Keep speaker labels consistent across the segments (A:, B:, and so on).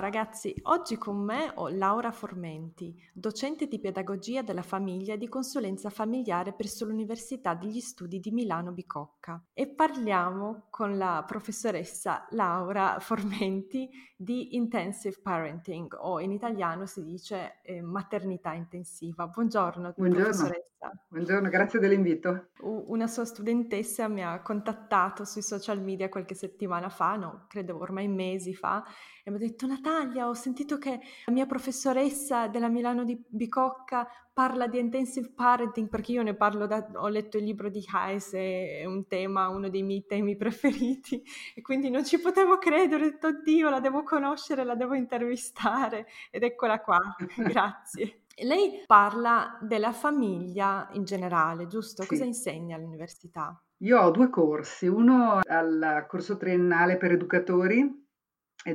A: Ciao ragazzi, oggi con me ho Laura Formenti, docente di pedagogia della famiglia e di consulenza familiare presso l'Università degli Studi di Milano Bicocca e parliamo con la professoressa Laura Formenti di Intensive Parenting o in italiano si dice eh, maternità intensiva. Buongiorno,
B: Buongiorno. professoressa. Buongiorno, grazie dell'invito.
A: Una sua studentessa mi ha contattato sui social media qualche settimana fa, no, credo ormai mesi fa, e mi ha detto Natalia, ho sentito che la mia professoressa della Milano di Bicocca parla di intensive parenting perché io ne parlo da, ho letto il libro di Hayes, è un tema, uno dei miei temi preferiti e quindi non ci potevo credere, ho detto oddio, la devo conoscere, la devo intervistare ed eccola qua, grazie. Lei parla della famiglia in generale, giusto? Sì. Cosa insegna all'università?
B: Io ho due corsi, uno al corso triennale per educatori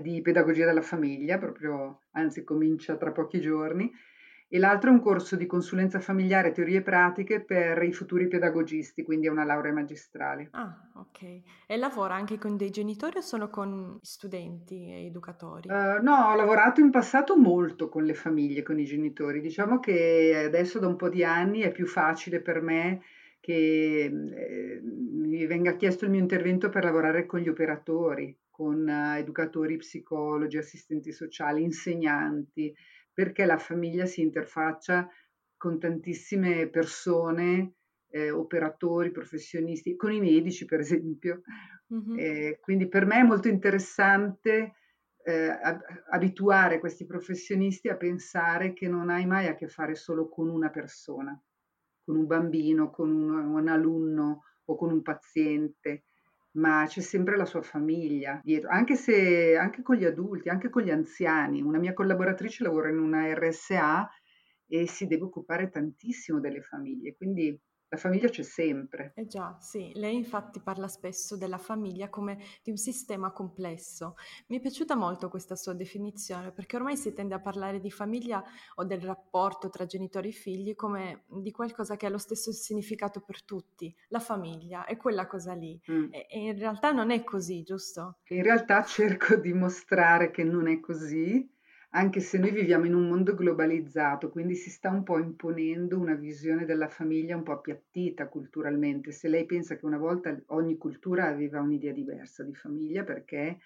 B: di pedagogia della famiglia, proprio, anzi comincia tra pochi giorni, e l'altro è un corso di consulenza familiare, teorie pratiche per i futuri pedagogisti, quindi è una laurea magistrale.
A: Ah, ok. E lavora anche con dei genitori o solo con studenti e educatori?
B: Uh, no, ho lavorato in passato molto con le famiglie, con i genitori. Diciamo che adesso da un po' di anni è più facile per me che eh, mi venga chiesto il mio intervento per lavorare con gli operatori, con uh, educatori, psicologi, assistenti sociali, insegnanti, perché la famiglia si interfaccia con tantissime persone, eh, operatori, professionisti, con i medici per esempio. Mm-hmm. Eh, quindi per me è molto interessante eh, abituare questi professionisti a pensare che non hai mai a che fare solo con una persona, con un bambino, con un, un alunno o con un paziente, ma c'è sempre la sua famiglia dietro, anche se anche con gli adulti, anche con gli anziani. Una mia collaboratrice lavora in una RSA e si deve occupare tantissimo delle famiglie, quindi la famiglia c'è sempre.
A: Eh già, sì, lei infatti parla spesso della famiglia come di un sistema complesso. Mi è piaciuta molto questa sua definizione perché ormai si tende a parlare di famiglia o del rapporto tra genitori e figli come di qualcosa che ha lo stesso significato per tutti. La famiglia è quella cosa lì mm. e, e in realtà non è così, giusto?
B: In realtà cerco di mostrare che non è così anche se noi viviamo in un mondo globalizzato, quindi si sta un po' imponendo una visione della famiglia un po' appiattita culturalmente. Se lei pensa che una volta ogni cultura aveva un'idea diversa di famiglia perché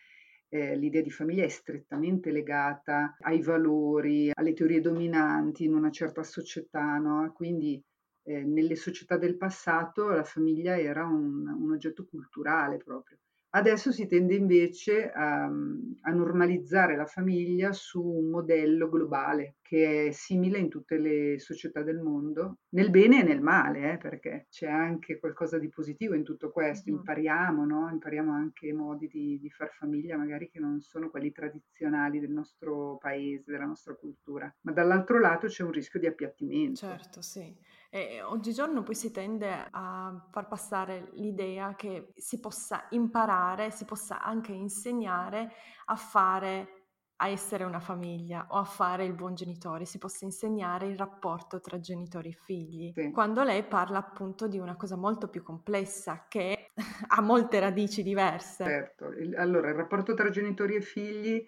B: eh, l'idea di famiglia è strettamente legata ai valori, alle teorie dominanti in una certa società, no? quindi eh, nelle società del passato la famiglia era un, un oggetto culturale proprio. Adesso si tende invece a, a, normalizzare la famiglia su un modello globale che è simile in tutte le società del mondo, nel bene e nel male, eh, perché c'è anche qualcosa di positivo in tutto questo, impariamo, no? impariamo anche modi di, di far famiglia magari che non sono quelli tradizionali del nostro paese, della nostra cultura, ma dall'altro lato c'è un rischio di appiattimento.
A: Certo, sì. E oggigiorno poi si tende a far passare l'idea che si possa imparare, si possa anche insegnare a fare a essere una famiglia o a fare il buon genitore, si possa insegnare il rapporto tra genitori e figli. Sì. Quando lei parla appunto di una cosa molto più complessa che ha molte radici diverse.
B: Certo, allora il rapporto tra genitori e figli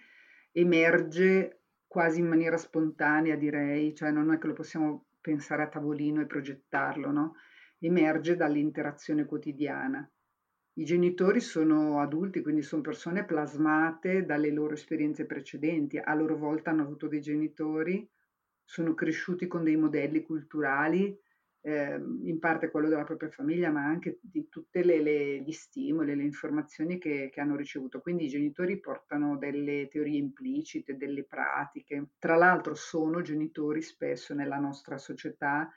B: emerge quasi in maniera spontanea, direi, cioè non è che lo possiamo pensare a tavolino e progettarlo, no? emerge dall'interazione quotidiana. I genitori sono adulti, quindi sono persone plasmate dalle loro esperienze precedenti, a loro volta hanno avuto dei genitori, sono cresciuti con dei modelli culturali eh, in parte quello della propria famiglia, ma anche di tutti gli stimoli, le informazioni che, che, hanno ricevuto. Quindi i genitori portano delle teorie implicite, delle pratiche. Tra l'altro sono genitori spesso nella nostra società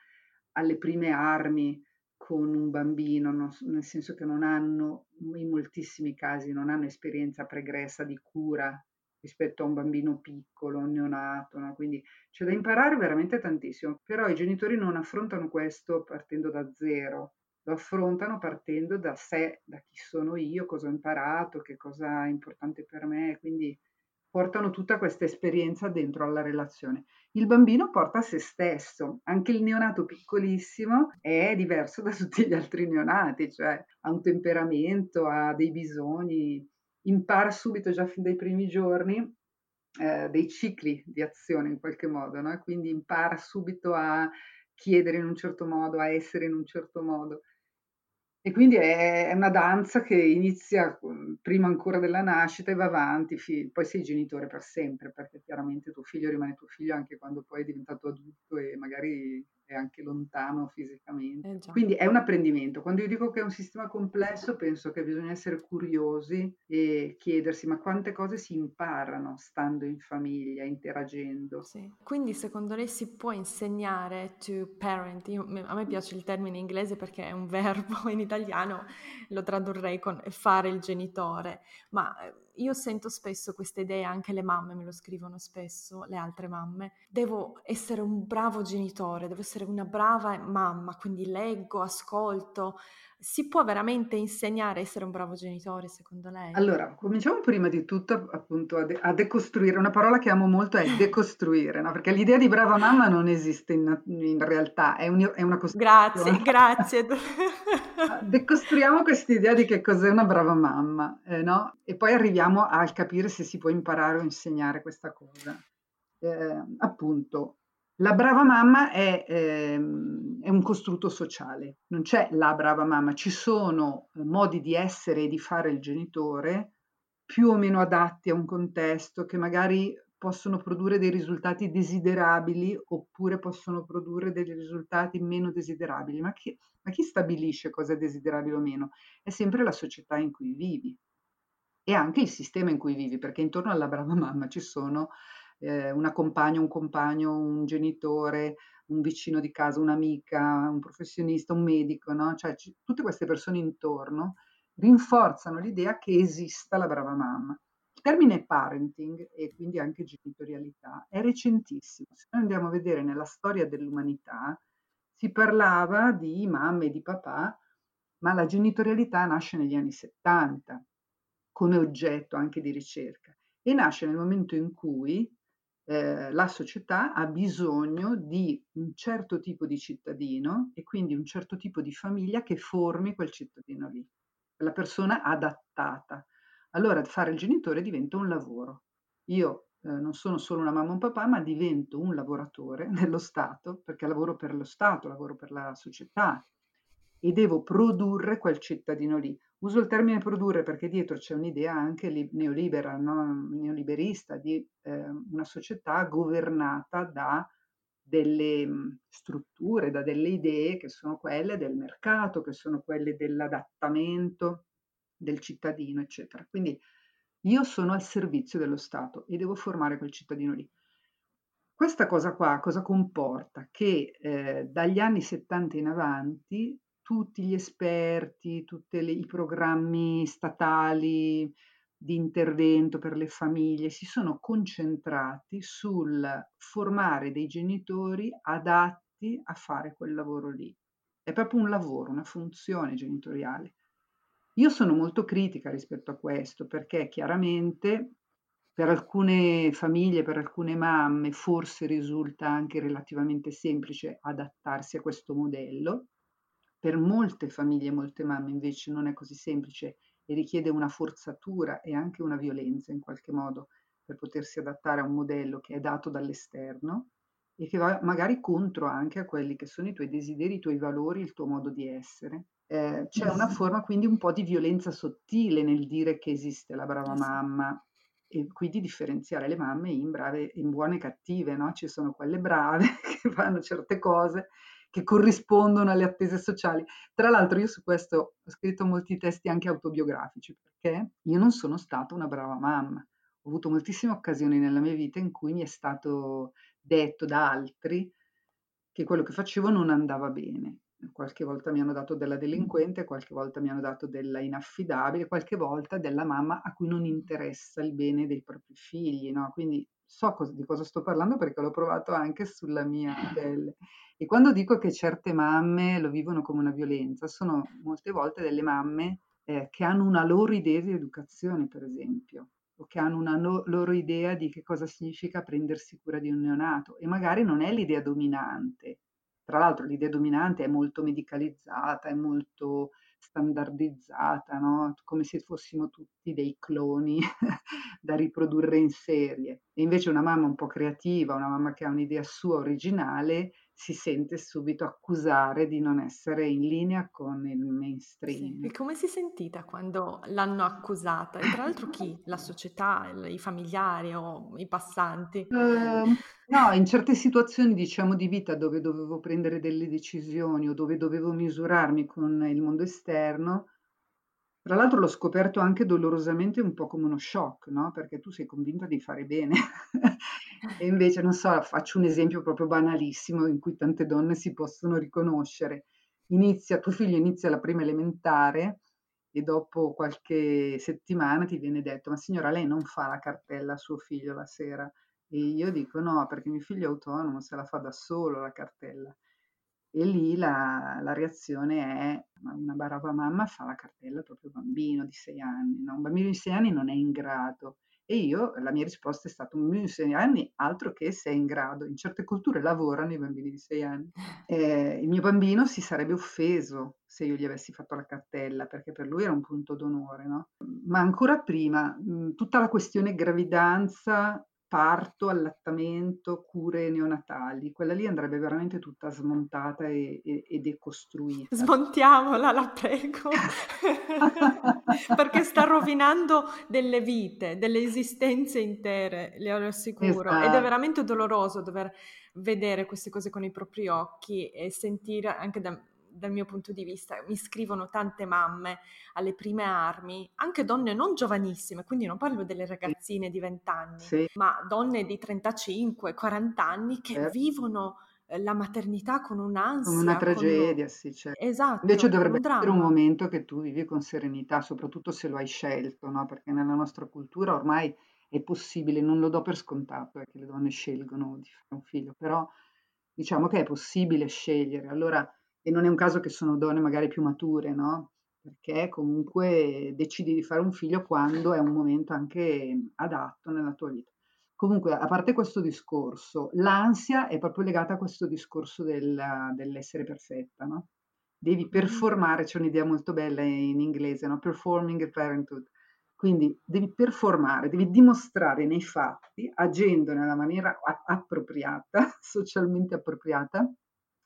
B: alle prime armi con un bambino, no? nel senso che non hanno, in moltissimi casi, non hanno esperienza pregressa di cura rispetto a un bambino piccolo, un neonato, no? quindi c'è da imparare veramente tantissimo, però i genitori non affrontano questo partendo da zero, lo affrontano partendo da sé, da chi sono io, cosa ho imparato, che cosa è importante per me, quindi portano tutta questa esperienza dentro alla relazione. Il bambino porta se stesso, anche il neonato piccolissimo è diverso da tutti gli altri neonati, cioè ha un temperamento, ha dei bisogni, impara subito già fin dai primi giorni eh, dei cicli di azione in qualche modo, no? quindi impara subito a chiedere in un certo modo, a essere in un certo modo. E quindi è, una danza che inizia prima ancora della nascita e va avanti, poi sei genitore per sempre, perché chiaramente tuo figlio rimane tuo figlio anche quando poi è diventato adulto e magari è anche lontano fisicamente. Eh Quindi è un apprendimento. Quando io dico che è un sistema complesso, penso che bisogna essere curiosi e chiedersi ma quante cose si imparano stando in famiglia, interagendo.
A: Sì. Quindi secondo lei si può insegnare to parent? Io, a me piace il termine inglese perché è un verbo, in italiano lo tradurrei con fare il genitore, ma eh, io sento spesso queste idee, anche le mamme me lo scrivono spesso, le altre mamme. Devo essere un bravo genitore, devo essere una brava mamma, quindi leggo, ascolto. Si può veramente insegnare a essere un bravo genitore, secondo lei?
B: Allora, cominciamo prima di tutto appunto a, de- a decostruire. Una parola che amo molto è decostruire, no? perché l'idea di brava mamma non esiste in, in realtà, è, un, è una
A: costruzione. Grazie, grazie.
B: Decostruiamo questa idea di che cos'è una brava mamma, eh, no? E poi arriviamo a capire se si può imparare o insegnare questa cosa. Eh, appunto, la brava mamma è, ehm, è, un costrutto sociale, non c'è la brava mamma, ci sono eh, modi di essere e di fare il genitore più o meno adatti a un contesto che magari possono produrre dei risultati desiderabili oppure possono produrre dei risultati meno desiderabili. Ma chi, ma chi stabilisce cosa è desiderabile o meno? È sempre la società in cui vivi e anche il sistema in cui vivi, perché intorno alla brava mamma ci sono eh, una compagna, un compagno, un genitore, un vicino di casa, un'amica, un professionista, un medico, no? Cioè c- tutte queste persone intorno rinforzano l'idea che esista la brava mamma. Termine parenting e quindi anche genitorialità è recentissimo. Se noi andiamo a vedere nella storia dell'umanità, si parlava di mamme e di papà, ma la genitorialità nasce negli anni 70 come oggetto anche di ricerca e nasce nel momento in cui eh, la società ha bisogno di un certo tipo di cittadino e quindi un certo tipo di famiglia che formi quel cittadino lì, la persona adattata. Allora fare il genitore diventa un lavoro. Io eh, non sono solo una mamma o un papà, ma divento un lavoratore dello Stato, perché lavoro per lo Stato, lavoro per la società e devo produrre quel cittadino lì. Uso il termine produrre perché dietro c'è un'idea anche neolibera, no? neoliberista, di eh, una società governata da delle mhmm, strutture, da delle idee che sono quelle del mercato, che sono quelle dell'adattamento del cittadino, eccetera. Quindi io sono al servizio dello Stato e devo formare quel cittadino lì. Questa cosa qua cosa comporta? Che eh, dagli anni 70 in avanti tutti gli esperti, tutti i programmi statali di intervento per le famiglie si sono concentrati sul formare dei genitori adatti a fare quel lavoro lì. È proprio un lavoro, una funzione genitoriale. Io sono molto critica rispetto a questo perché chiaramente per alcune famiglie, per alcune mamme, forse risulta anche relativamente semplice adattarsi a questo modello, per molte famiglie e molte mamme invece non è così semplice e richiede una forzatura e anche una violenza in qualche modo per potersi adattare a un modello che è dato dall'esterno e che va magari contro anche a quelli che sono i tuoi desideri, i tuoi valori, il tuo modo di essere. Eh, c'è una forma quindi un po' di violenza sottile nel dire che esiste la brava mamma e quindi differenziare le mamme in brave, in buone e cattive, no? Ci sono quelle brave che fanno certe cose che corrispondono alle attese sociali. Tra l'altro io su questo ho scritto molti testi anche autobiografici perché io non sono stata una brava mamma. Ho avuto moltissime occasioni nella mia vita in cui mi è stato detto da altri che quello che facevo non andava bene. Qualche volta mi hanno dato della delinquente, qualche volta mi hanno dato della inaffidabile, qualche volta della mamma a cui non interessa il bene dei propri figli, no? Quindi so cos- di cosa sto parlando perché l'ho provato anche sulla mia pelle. E quando dico che certe mamme lo vivono come una violenza, sono molte volte delle mamme eh, che hanno una loro idea di educazione, per esempio, o che hanno una no- loro idea di che cosa significa prendersi cura di un neonato e magari non è l'idea dominante. Tra l'altro l'idea dominante è molto medicalizzata, è molto standardizzata, no? come se fossimo tutti dei cloni da riprodurre in serie. E invece una mamma un po' creativa, una mamma che ha un'idea sua originale, si sente subito accusare di non essere in linea con il mainstream.
A: Sì. E come si è sentita quando l'hanno accusata? E tra l'altro chi? La società, i familiari o i passanti?
B: Uh, no, in certe situazioni diciamo di vita dove dovevo prendere delle decisioni o dove dovevo misurarmi con il mondo esterno, tra l'altro l'ho scoperto anche dolorosamente un po' come uno shock, no? Perché tu sei convinta di fare bene e invece, non so, faccio un esempio proprio banalissimo in cui tante donne si possono riconoscere. Inizia, tuo figlio inizia la prima elementare e dopo qualche settimana ti viene detto, ma signora, lei non fa la cartella a suo figlio la sera? E io dico no, perché mio figlio è autonomo, se la fa da solo la cartella. E lì la, la reazione è, una brava mamma fa la cartella al proprio bambino di sei anni, no? un bambino di sei anni non è in grado. E io, la mia risposta è stata, un bambino di sei anni, altro che sei in grado. In certe culture lavorano i bambini di sei anni. Eh, il mio bambino si sarebbe offeso se io gli avessi fatto la cartella, perché per lui era un punto d'onore, no? Ma ancora prima, tutta la questione gravidanza parto, allattamento, cure neonatali, quella lì andrebbe veramente tutta smontata e, e, e decostruita.
A: Smontiamola, la prego, perché sta rovinando delle vite, delle esistenze intere, le assicuro, esatto. ed è esatto. veramente doloroso dover vedere queste cose con i propri occhi e sentire anche da, dal mio punto di vista, mi scrivono tante mamme alle prime armi, anche donne non giovanissime, quindi non parlo delle ragazzine di 20 anni, sì. ma donne di 35, 40 anni che certo. vivono eh, la maternità con un'ansia.
B: Come una tragedia, con... sì, certo. Esatto. Invece dovrebbe un essere un momento che tu vivi con serenità, soprattutto se lo hai scelto, no? Perché nella nostra cultura ormai è possibile, non lo do per scontato, è che le donne scelgono di fare un figlio, però diciamo che è possibile scegliere. Allora e non è un caso che sono donne magari più mature, no? Perché comunque decidi di fare un figlio quando è un momento anche adatto nella tua vita. Comunque, a parte questo discorso, l'ansia è proprio legata a questo discorso del, dell'essere perfetta, no? Devi performare, c'è un'idea molto bella in inglese, no? Performing parenthood. Quindi devi performare, devi dimostrare nei fatti, agendo nella maniera appropriata, socialmente appropriata,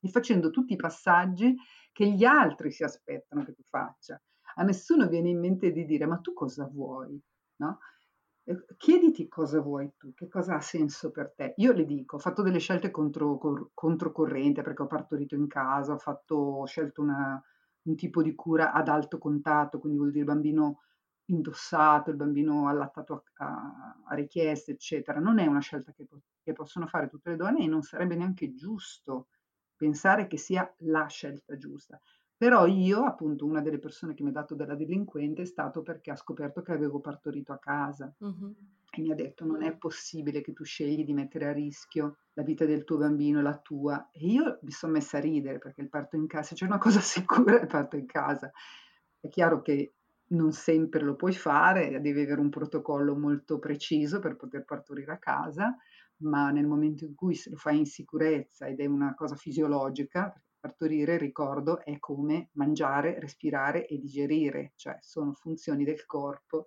B: e facendo tutti i passaggi che gli altri si aspettano che tu faccia. A nessuno viene in mente di dire ma tu cosa vuoi? No? Chiediti cosa vuoi tu, che cosa ha senso per te. Io le dico, ho fatto delle scelte contro, controcorrente perché ho partorito in casa, ho, fatto, ho scelto una, un tipo di cura ad alto contatto, quindi vuol dire il bambino indossato, il bambino allattato a, a, a richieste, eccetera. Non è una scelta che, che possono fare tutte le donne e non sarebbe neanche giusto pensare che sia la scelta giusta. Però io, appunto, una delle persone che mi ha dato della delinquente è stato perché ha scoperto che avevo partorito a casa. Uh-huh. E mi ha detto: Non è possibile che tu scegli di mettere a rischio la vita del tuo bambino e la tua. E io mi sono messa a ridere perché il parto in casa, c'è una cosa sicura, il parto in casa. È chiaro che non sempre lo puoi fare, devi avere un protocollo molto preciso per poter partorire a casa, ma nel momento in cui lo fai in sicurezza ed è una cosa fisiologica, partorire, ricordo, è come mangiare, respirare e digerire, cioè sono funzioni del corpo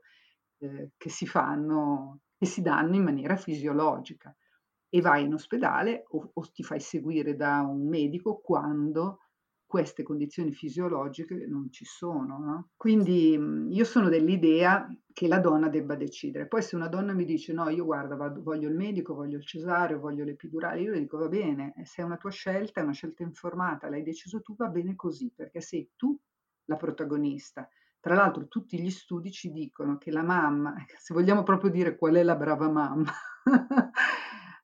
B: eh, che si fanno, che si danno in maniera fisiologica. E vai in ospedale o, o ti fai seguire da un medico quando queste condizioni fisiologiche non ci sono. No? Quindi mhmm, io sono dell'idea che la donna debba decidere. Poi se una donna mi dice no, io guarda, vado, voglio il medico, voglio il cesareo, voglio l'epidurale, io le dico va bene, se è una tua scelta, è una scelta informata, l'hai deciso tu, va bene così, perché sei tu la protagonista. Tra l'altro tutti gli studi ci dicono che la mamma, se vogliamo proprio dire qual è la brava mamma,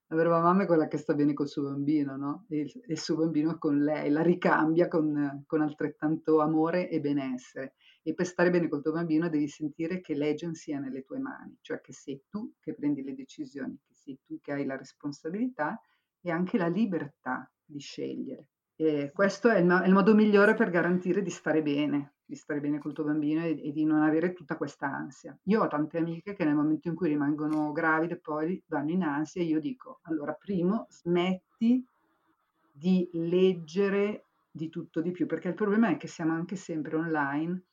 B: La brava mamma è quella che sta bene col suo bambino, no? E il, il suo bambino con lei, la ricambia con, con altrettanto amore e benessere. E per stare bene col tuo bambino devi sentire che l'agent sia nelle tue mani, cioè che sei tu che prendi le decisioni, che sei tu che hai la responsabilità e anche la libertà di scegliere. E questo è il, è il modo migliore per garantire di stare bene, di stare bene col tuo bambino e, e, di non avere tutta questa ansia. Io ho tante amiche che nel momento in cui rimangono gravide poi vanno in ansia e io dico, allora primo smetti di leggere di tutto di più, perché il problema è che siamo anche sempre online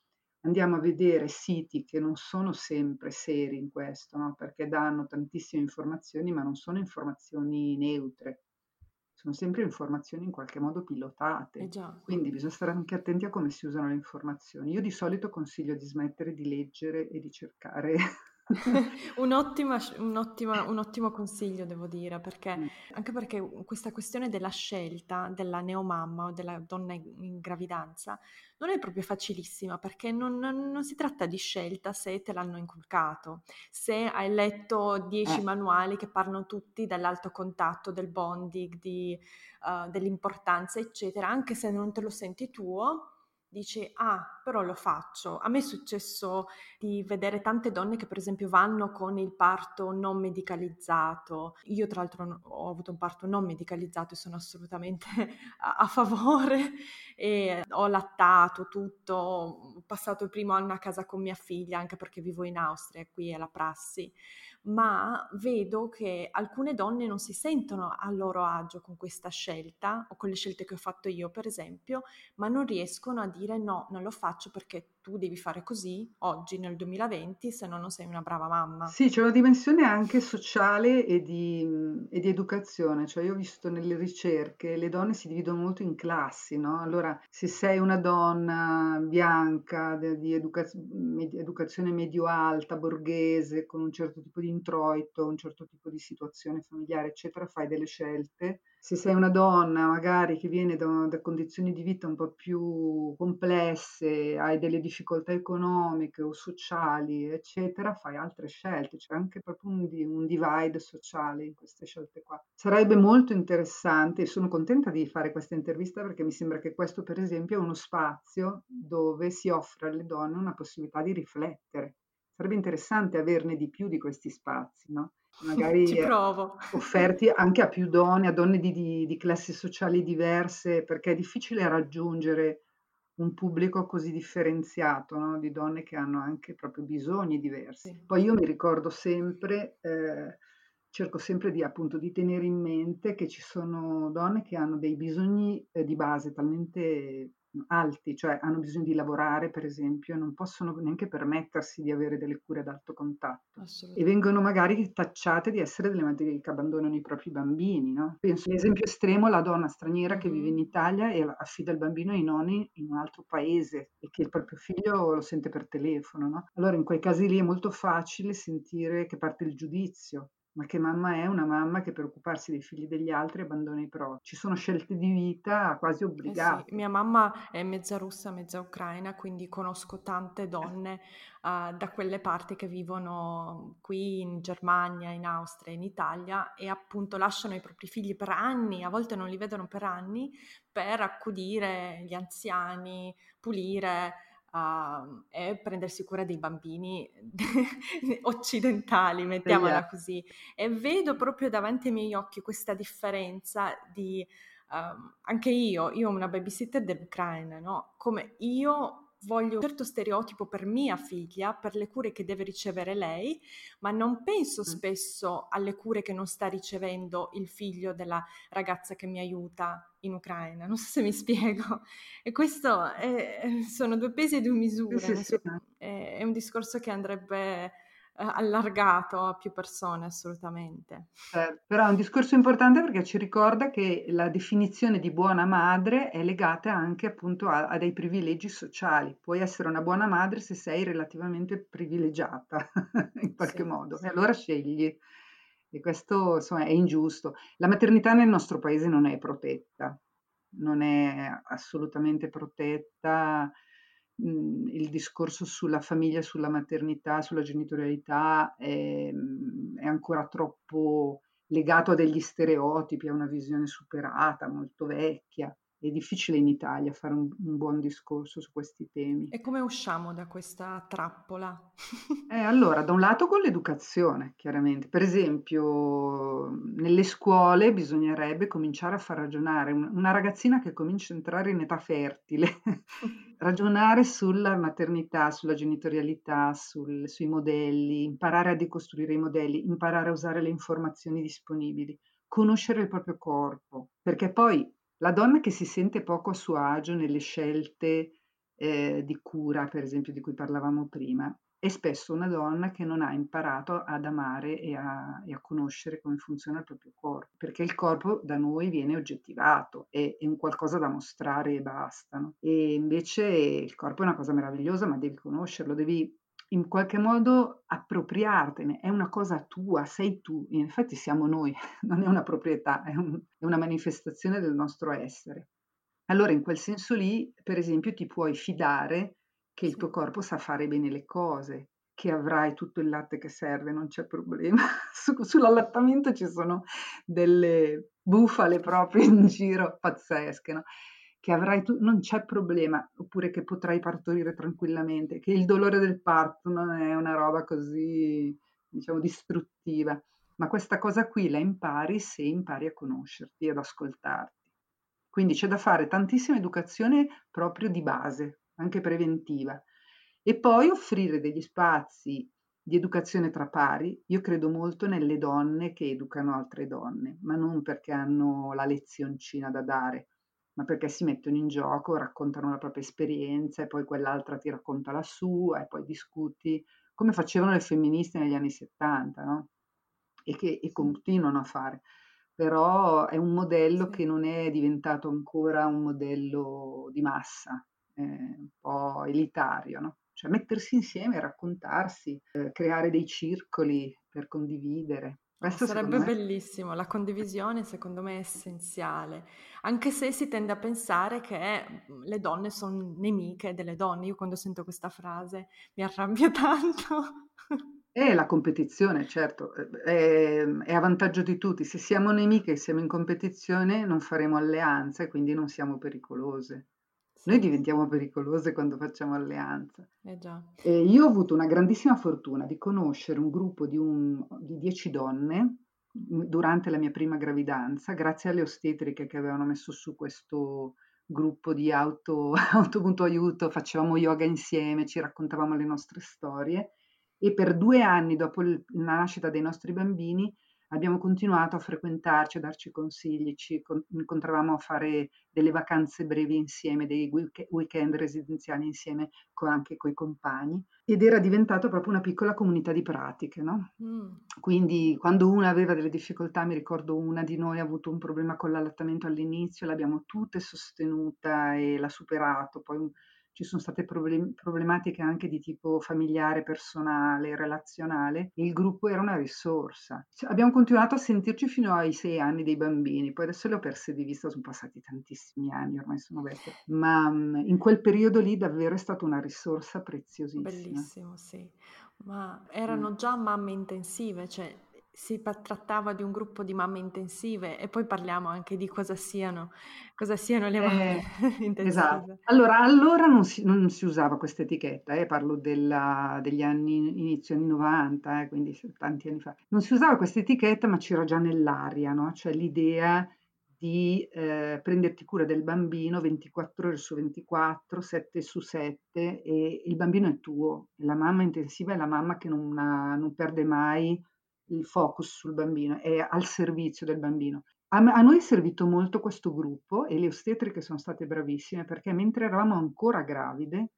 B: andiamo a vedere siti che non sono sempre seri in questo, no? perché danno tantissime informazioni, ma non sono informazioni neutre, sono sempre informazioni in qualche modo pilotate.
A: Eh.
B: Quindi bisogna stare anche attenti a come si usano le informazioni. Io di solito consiglio di smettere di leggere e di cercare
A: Un'ottima, un'ottima, un ottimo consiglio, devo dire, perché, mm. anche perché questa questione della scelta della neomamma o della donna in gravidanza non è proprio facilissima, perché non, non, non si tratta di scelta se te l'hanno inculcato, se hai letto dieci eh. manuali che parlano tutti dell'alto contatto, del bonding, di, uh, dell'importanza, eccetera, anche se non te lo senti tuo dici, ah, però lo faccio. A me è successo di vedere tante donne che per esempio vanno con il parto non medicalizzato. Io tra l'altro ho avuto un parto non medicalizzato e sono assolutamente a, a favore e ho lattato tutto, ho passato il primo anno a casa con mia figlia anche perché vivo in Austria, qui è la prassi ma vedo che alcune donne non si sentono a loro agio con questa scelta o con le scelte che ho fatto io, per esempio, ma non riescono a dire no, non lo faccio perché tu devi fare così oggi nel 2020, se no non sei una brava mamma.
B: Sì, c'è una dimensione anche sociale e di, e di educazione, cioè io ho visto nelle ricerche le donne si dividono molto in classi, no? Allora, se sei una donna bianca di educa- educazione medio-alta, borghese, con un certo tipo di introito, un certo tipo di situazione familiare, eccetera, fai delle scelte se sei una donna magari che viene da, da, condizioni di vita un po' più complesse, hai delle difficoltà economiche o sociali, eccetera, fai altre scelte. C'è anche proprio un, un divide sociale in queste scelte qua. Sarebbe molto interessante sono contenta di fare questa intervista perché mi sembra che questo, per esempio, è uno spazio dove si offre alle donne una possibilità di riflettere. Sarebbe interessante averne di più di questi spazi, no?
A: Magari provo.
B: offerti anche a più donne, a donne di, di, di, classi sociali diverse, perché è difficile raggiungere un pubblico così differenziato, no? di donne che hanno anche proprio bisogni diversi. Poi io mi ricordo sempre, eh, cerco sempre di, appunto, di tenere in mente che ci sono donne che hanno dei bisogni eh, di base talmente alti, cioè hanno bisogno di lavorare per esempio non possono neanche permettersi di avere delle cure ad alto contatto e vengono magari tacciate di essere delle madri che abbandonano i propri bambini. No? Penso all'esempio estremo la donna straniera che vive in Italia e affida il bambino ai nonni in un altro paese e che il proprio figlio lo sente per telefono. No? Allora in quei casi lì è molto facile sentire che parte il giudizio ma che mamma è una mamma che per occuparsi dei figli degli altri abbandona i propri. Ci sono scelte di vita quasi obbligate.
A: Eh sì, mia mamma è mezza russa, mezza ucraina, quindi conosco tante donne uh, da quelle parti che vivono qui in Germania, in Austria, in Italia e appunto lasciano i propri figli per anni, a volte non li vedono per anni, per accudire gli anziani, pulire uh, è prendersi cura dei bambini occidentali, mettiamola così. E vedo proprio davanti ai miei occhi questa differenza di... Um, anche io, io ho una babysitter dell'Ucraina, no? Come io voglio un certo stereotipo per mia figlia, per le cure che deve ricevere lei, ma non penso spesso alle cure che non sta ricevendo il figlio della ragazza che mi aiuta in Ucraina. Non so se mi spiego. E questo è, sono due pesi e due misure. Sì, sì, sì. È, un discorso che andrebbe allargato a più persone assolutamente.
B: Eh, però è un discorso importante perché ci ricorda che la definizione di buona madre è legata anche appunto a, a dei privilegi sociali. Puoi essere una buona madre se sei relativamente privilegiata in qualche sì, modo sì. e allora scegli. E questo insomma, è ingiusto. La maternità nel nostro paese non è protetta, non è assolutamente protetta mhmm, il discorso sulla famiglia, sulla maternità, sulla genitorialità è, mhmm, è ancora troppo legato a degli stereotipi, a una visione superata, molto vecchia. È difficile in Italia fare un, un buon discorso su questi temi.
A: E come usciamo da questa trappola?
B: Eh, allora, da un lato con l'educazione, chiaramente. Per esempio, nelle scuole bisognerebbe cominciare a far ragionare una ragazzina che comincia a entrare in età fertile, ragionare sulla maternità, sulla genitorialità, sul, sui modelli, imparare a decostruire i modelli, imparare a usare le informazioni disponibili, conoscere il proprio corpo, perché poi la donna che si sente poco a suo agio nelle scelte eh, di cura, per esempio, di cui parlavamo prima, è spesso una donna che non ha imparato ad amare e a, e a, conoscere come funziona il proprio corpo, perché il corpo da noi viene oggettivato, è, è un qualcosa da mostrare e basta. No? E invece il corpo è una cosa meravigliosa, ma devi conoscerlo, devi in qualche modo appropriartene, è una cosa tua, sei tu, in effetti siamo noi, non è una proprietà, è, un, è una manifestazione del nostro essere. Allora in quel senso lì, per esempio, ti puoi fidare che il tuo corpo sa fare bene le cose, che avrai tutto il latte che serve, non c'è problema. Su, sull'allattamento ci sono delle bufale proprio in giro pazzesche, no? Che avrai tu, non c'è problema, oppure che potrai partorire tranquillamente, che il dolore del parto non è una roba così, diciamo, distruttiva, ma questa cosa qui la impari se impari a conoscerti, ad ascoltarti. Quindi c'è da fare tantissima educazione proprio di base, anche preventiva, e poi offrire degli spazi di educazione tra pari. Io credo molto nelle donne che educano altre donne, ma non perché hanno la lezioncina da dare, ma perché si mettono in gioco, raccontano la propria esperienza e poi quell'altra ti racconta la sua e poi discuti, come facevano le femministe negli anni 70, no? E che e continuano a fare. Però è un modello che non è diventato ancora un modello di massa, è un po' elitario, no? Cioè mettersi insieme, raccontarsi, eh, creare dei circoli per condividere.
A: Questo Sarebbe me... bellissimo, la condivisione secondo me è essenziale, anche se si tende a pensare che mhmm, le donne sono nemiche delle donne. Io quando sento questa frase mi arrabbio tanto.
B: È la competizione, certo, è, è a vantaggio di tutti. Se siamo nemiche e siamo in competizione non faremo alleanza e quindi non siamo pericolose. Noi diventiamo pericolose quando facciamo alleanza.
A: Eh già.
B: E io ho avuto una grandissima fortuna di conoscere un gruppo di, un, di dieci donne durante la mia prima gravidanza, grazie alle ostetriche che avevano messo su questo gruppo di auto, auto aiuto, facevamo yoga insieme, ci raccontavamo le nostre storie e per due anni dopo la nascita dei nostri bambini abbiamo continuato a frequentarci, a darci consigli, ci incontravamo a fare delle vacanze brevi insieme, dei weekend residenziali insieme con, anche con i compagni ed era diventato proprio una piccola comunità di pratiche. No? Mm. Quindi quando una aveva delle difficoltà, mi ricordo una di noi ha avuto un problema con l'allattamento all'inizio, l'abbiamo tutte sostenuta e l'ha superato, poi ci sono state problem- problematiche anche di tipo familiare, personale, relazionale, il gruppo era una risorsa. Cioè, abbiamo continuato a sentirci fino ai sei anni dei bambini, poi adesso le ho perse di vista, sono passati tantissimi anni, ormai sono vecchie, ma um, in quel periodo lì davvero è stata una risorsa preziosissima.
A: Bellissimo, sì. Ma erano già mamme intensive, cioè si trattava di un gruppo di mamme intensive e poi parliamo anche di cosa siano, cosa siano le mamme eh, intensive. Esatto.
B: Allora, allora non si, non si usava questa etichetta, eh, parlo della, degli anni, inizio anni 90, eh, quindi tanti anni fa. Non si usava questa etichetta, ma c'era già nell'aria, no? cioè l'idea di eh, prenderti cura del bambino 24 ore su 24, 7 su 7 e il bambino è tuo. La mamma intensiva è la mamma che non, ha, non perde mai il focus sul bambino, è al servizio del bambino. A, a noi è servito molto questo gruppo e le ostetriche sono state bravissime perché mentre eravamo ancora gravide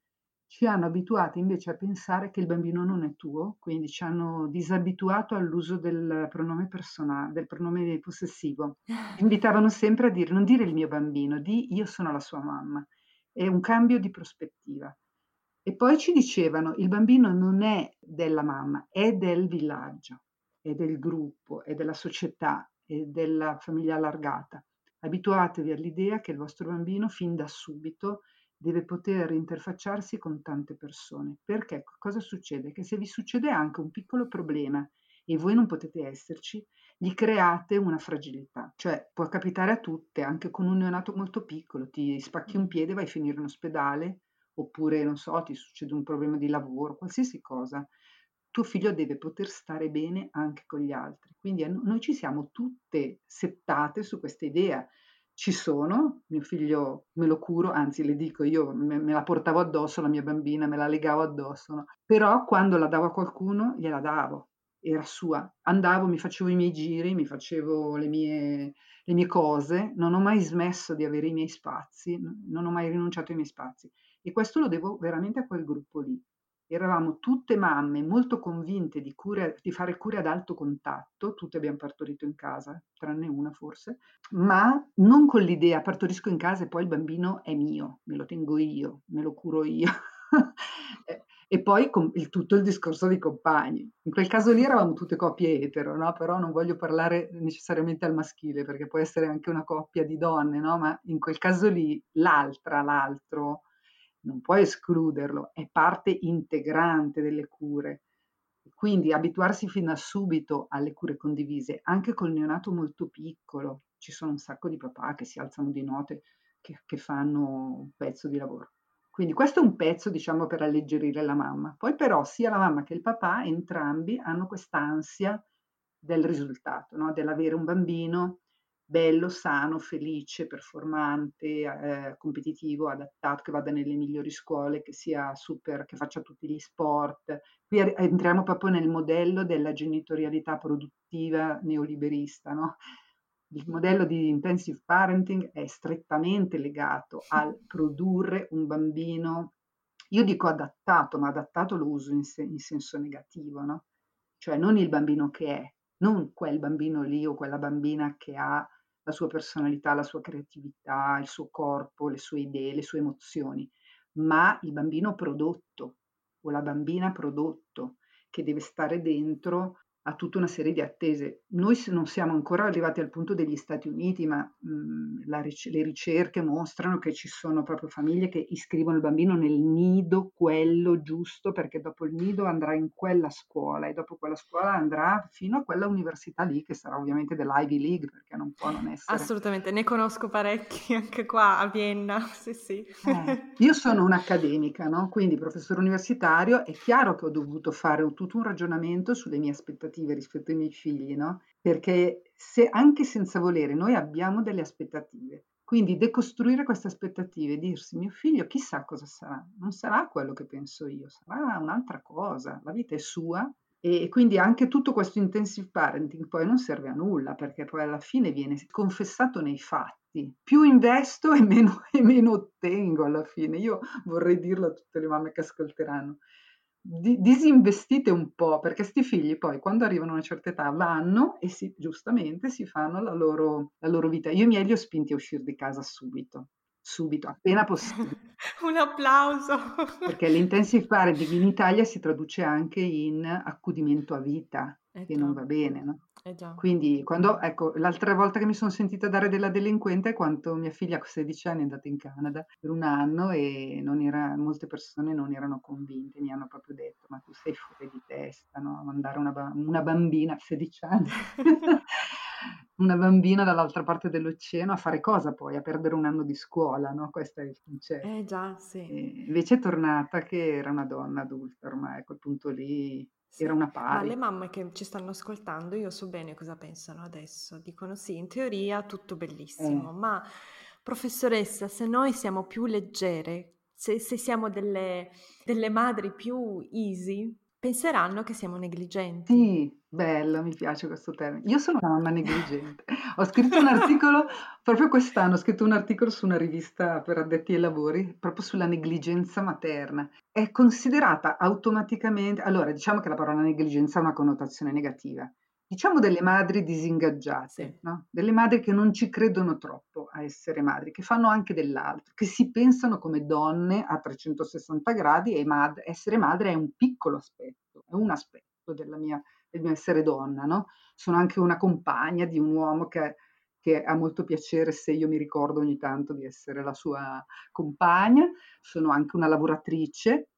B: ci hanno abituati invece a pensare che il bambino non è tuo, quindi ci hanno disabituato all'uso del pronome personale, del pronome possessivo. Invitavano sempre a dire non dire il mio bambino, di io sono la sua mamma. È un cambio di prospettiva. E poi ci dicevano il bambino non è della mamma, è del villaggio e del gruppo e della società e della famiglia allargata. Abituatevi all'idea che il vostro bambino fin da subito deve poter interfacciarsi con tante persone. Perché cosa succede? Che se vi succede anche un piccolo problema e voi non potete esserci, gli create una fragilità. Cioè può capitare a tutte, anche con un neonato molto piccolo, ti spacchi un piede, vai a finire in ospedale, oppure non so, ti succede un problema di lavoro, qualsiasi cosa. Tuo figlio deve poter stare bene anche con gli altri. Quindi noi ci siamo tutte settate su questa idea ci sono, mio figlio me lo curo, anzi le dico io me, me la portavo addosso la mia bambina, me la legavo addosso, no? però quando la davo a qualcuno gliela davo, era sua, andavo, mi facevo i miei giri, mi facevo le mie, le mie cose, non ho mai smesso di avere i miei spazi, non ho mai rinunciato ai miei spazi e questo lo devo veramente a quel gruppo lì. Eravamo tutte mamme molto convinte di, cure, di fare cure ad alto contatto, tutte abbiamo partorito in casa, tranne una forse, ma non con l'idea partorisco in casa e poi il bambino è mio, me lo tengo io, me lo curo io. e poi il, tutto il discorso dei compagni. In quel caso lì eravamo tutte coppie etero, no? però non voglio parlare necessariamente al maschile perché può essere anche una coppia di donne, no? ma in quel caso lì l'altra, l'altro, non puoi escluderlo, è parte integrante delle cure. Quindi abituarsi fin da subito alle cure condivise, anche col neonato molto piccolo. Ci sono un sacco di papà che si alzano di notte, che, che fanno un pezzo di lavoro. Quindi questo è un pezzo, diciamo, per alleggerire la mamma. Poi però sia la mamma che il papà, entrambi, hanno quest'ansia del risultato, no? dell'avere un bambino bello, sano, felice, performante, eh, competitivo, adattato, che vada nelle migliori scuole, che sia super, che faccia tutti gli sport. Qui entriamo proprio nel modello della genitorialità produttiva neoliberista, no? Il modello di intensive parenting è strettamente legato al produrre un bambino, io dico adattato, ma adattato lo uso in, se- in senso negativo, no? Cioè non il bambino che è, non quel bambino lì o quella bambina che ha la sua personalità, la sua creatività, il suo corpo, le sue idee, le sue emozioni, ma il bambino prodotto o la bambina prodotto che deve stare dentro a tutta una serie di attese. Noi non siamo ancora arrivati al punto degli Stati Uniti, ma mh, ric- le ricerche mostrano che ci sono proprio famiglie che iscrivono il bambino nel nido, quello giusto, perché dopo il nido andrà in quella scuola e dopo quella scuola andrà fino a quella università lì, che sarà ovviamente dell'Ivy League, perché non può non essere.
A: Assolutamente, ne conosco parecchi anche qua a Vienna, sì sì.
B: Eh, io sono un'accademica, no? quindi professore universitario, è chiaro che ho dovuto fare tutto un ragionamento sulle mie aspettative aspettative rispetto ai miei figli, no? Perché se, anche senza volere noi abbiamo delle aspettative. Quindi decostruire queste aspettative e dirsi mio figlio chissà cosa sarà, non sarà quello che penso io, sarà un'altra cosa, la vita è sua e quindi anche tutto questo intensive parenting poi non serve a nulla perché poi alla fine viene confessato nei fatti. Più investo e meno, e meno ottengo alla fine. Io vorrei dirlo a tutte le mamme che ascolteranno di, disinvestite un po', perché sti figli poi quando arrivano a una certa età vanno e si, giustamente si fanno la loro, la loro vita. Io i miei li ho spinti a uscire di casa subito, subito, appena possibile.
A: Un applauso!
B: Perché l'intensive parenting in Italia si traduce anche in accudimento a vita, eh che non va bene, no? Eh Quindi quando, ecco, l'altra volta che mi sono sentita dare della delinquente è quando mia figlia a 16 anni è andata in Canada per un anno e non era, molte persone non erano convinte, mi hanno proprio detto ma tu sei fuori di testa, no? Mandare una, una bambina a 16 anni, una bambina dall'altra parte dell'oceano a fare cosa poi? A perdere un anno di scuola, no? Questo è il concetto.
A: Eh già, sì.
B: E invece è tornata che era una donna adulta ormai, a quel punto lì sì. Era una pari.
A: Ma le mamme che ci stanno ascoltando, io so bene cosa pensano adesso. Dicono sì, in teoria tutto bellissimo, eh. ma professoressa, se noi siamo più leggere, se, se siamo delle, delle madri più easy, penseranno che siamo negligenti.
B: Sì, bello, mi piace questo termine. Io sono una mamma negligente. ho scritto un articolo, proprio quest'anno, ho scritto un articolo su una rivista per addetti ai lavori, proprio sulla negligenza materna. È considerata automaticamente, allora diciamo che la parola negligenza ha una connotazione negativa, diciamo delle madri disingaggiate, sì. no? delle madri che non ci credono troppo a essere madri, che fanno anche dell'altro, che si pensano come donne a 360 gradi e mad- essere madre è un piccolo aspetto, è un aspetto mia, del mio essere donna. No? Sono anche una compagna di un uomo che, che ha molto piacere se io mi ricordo ogni tanto di essere la sua compagna, sono anche una lavoratrice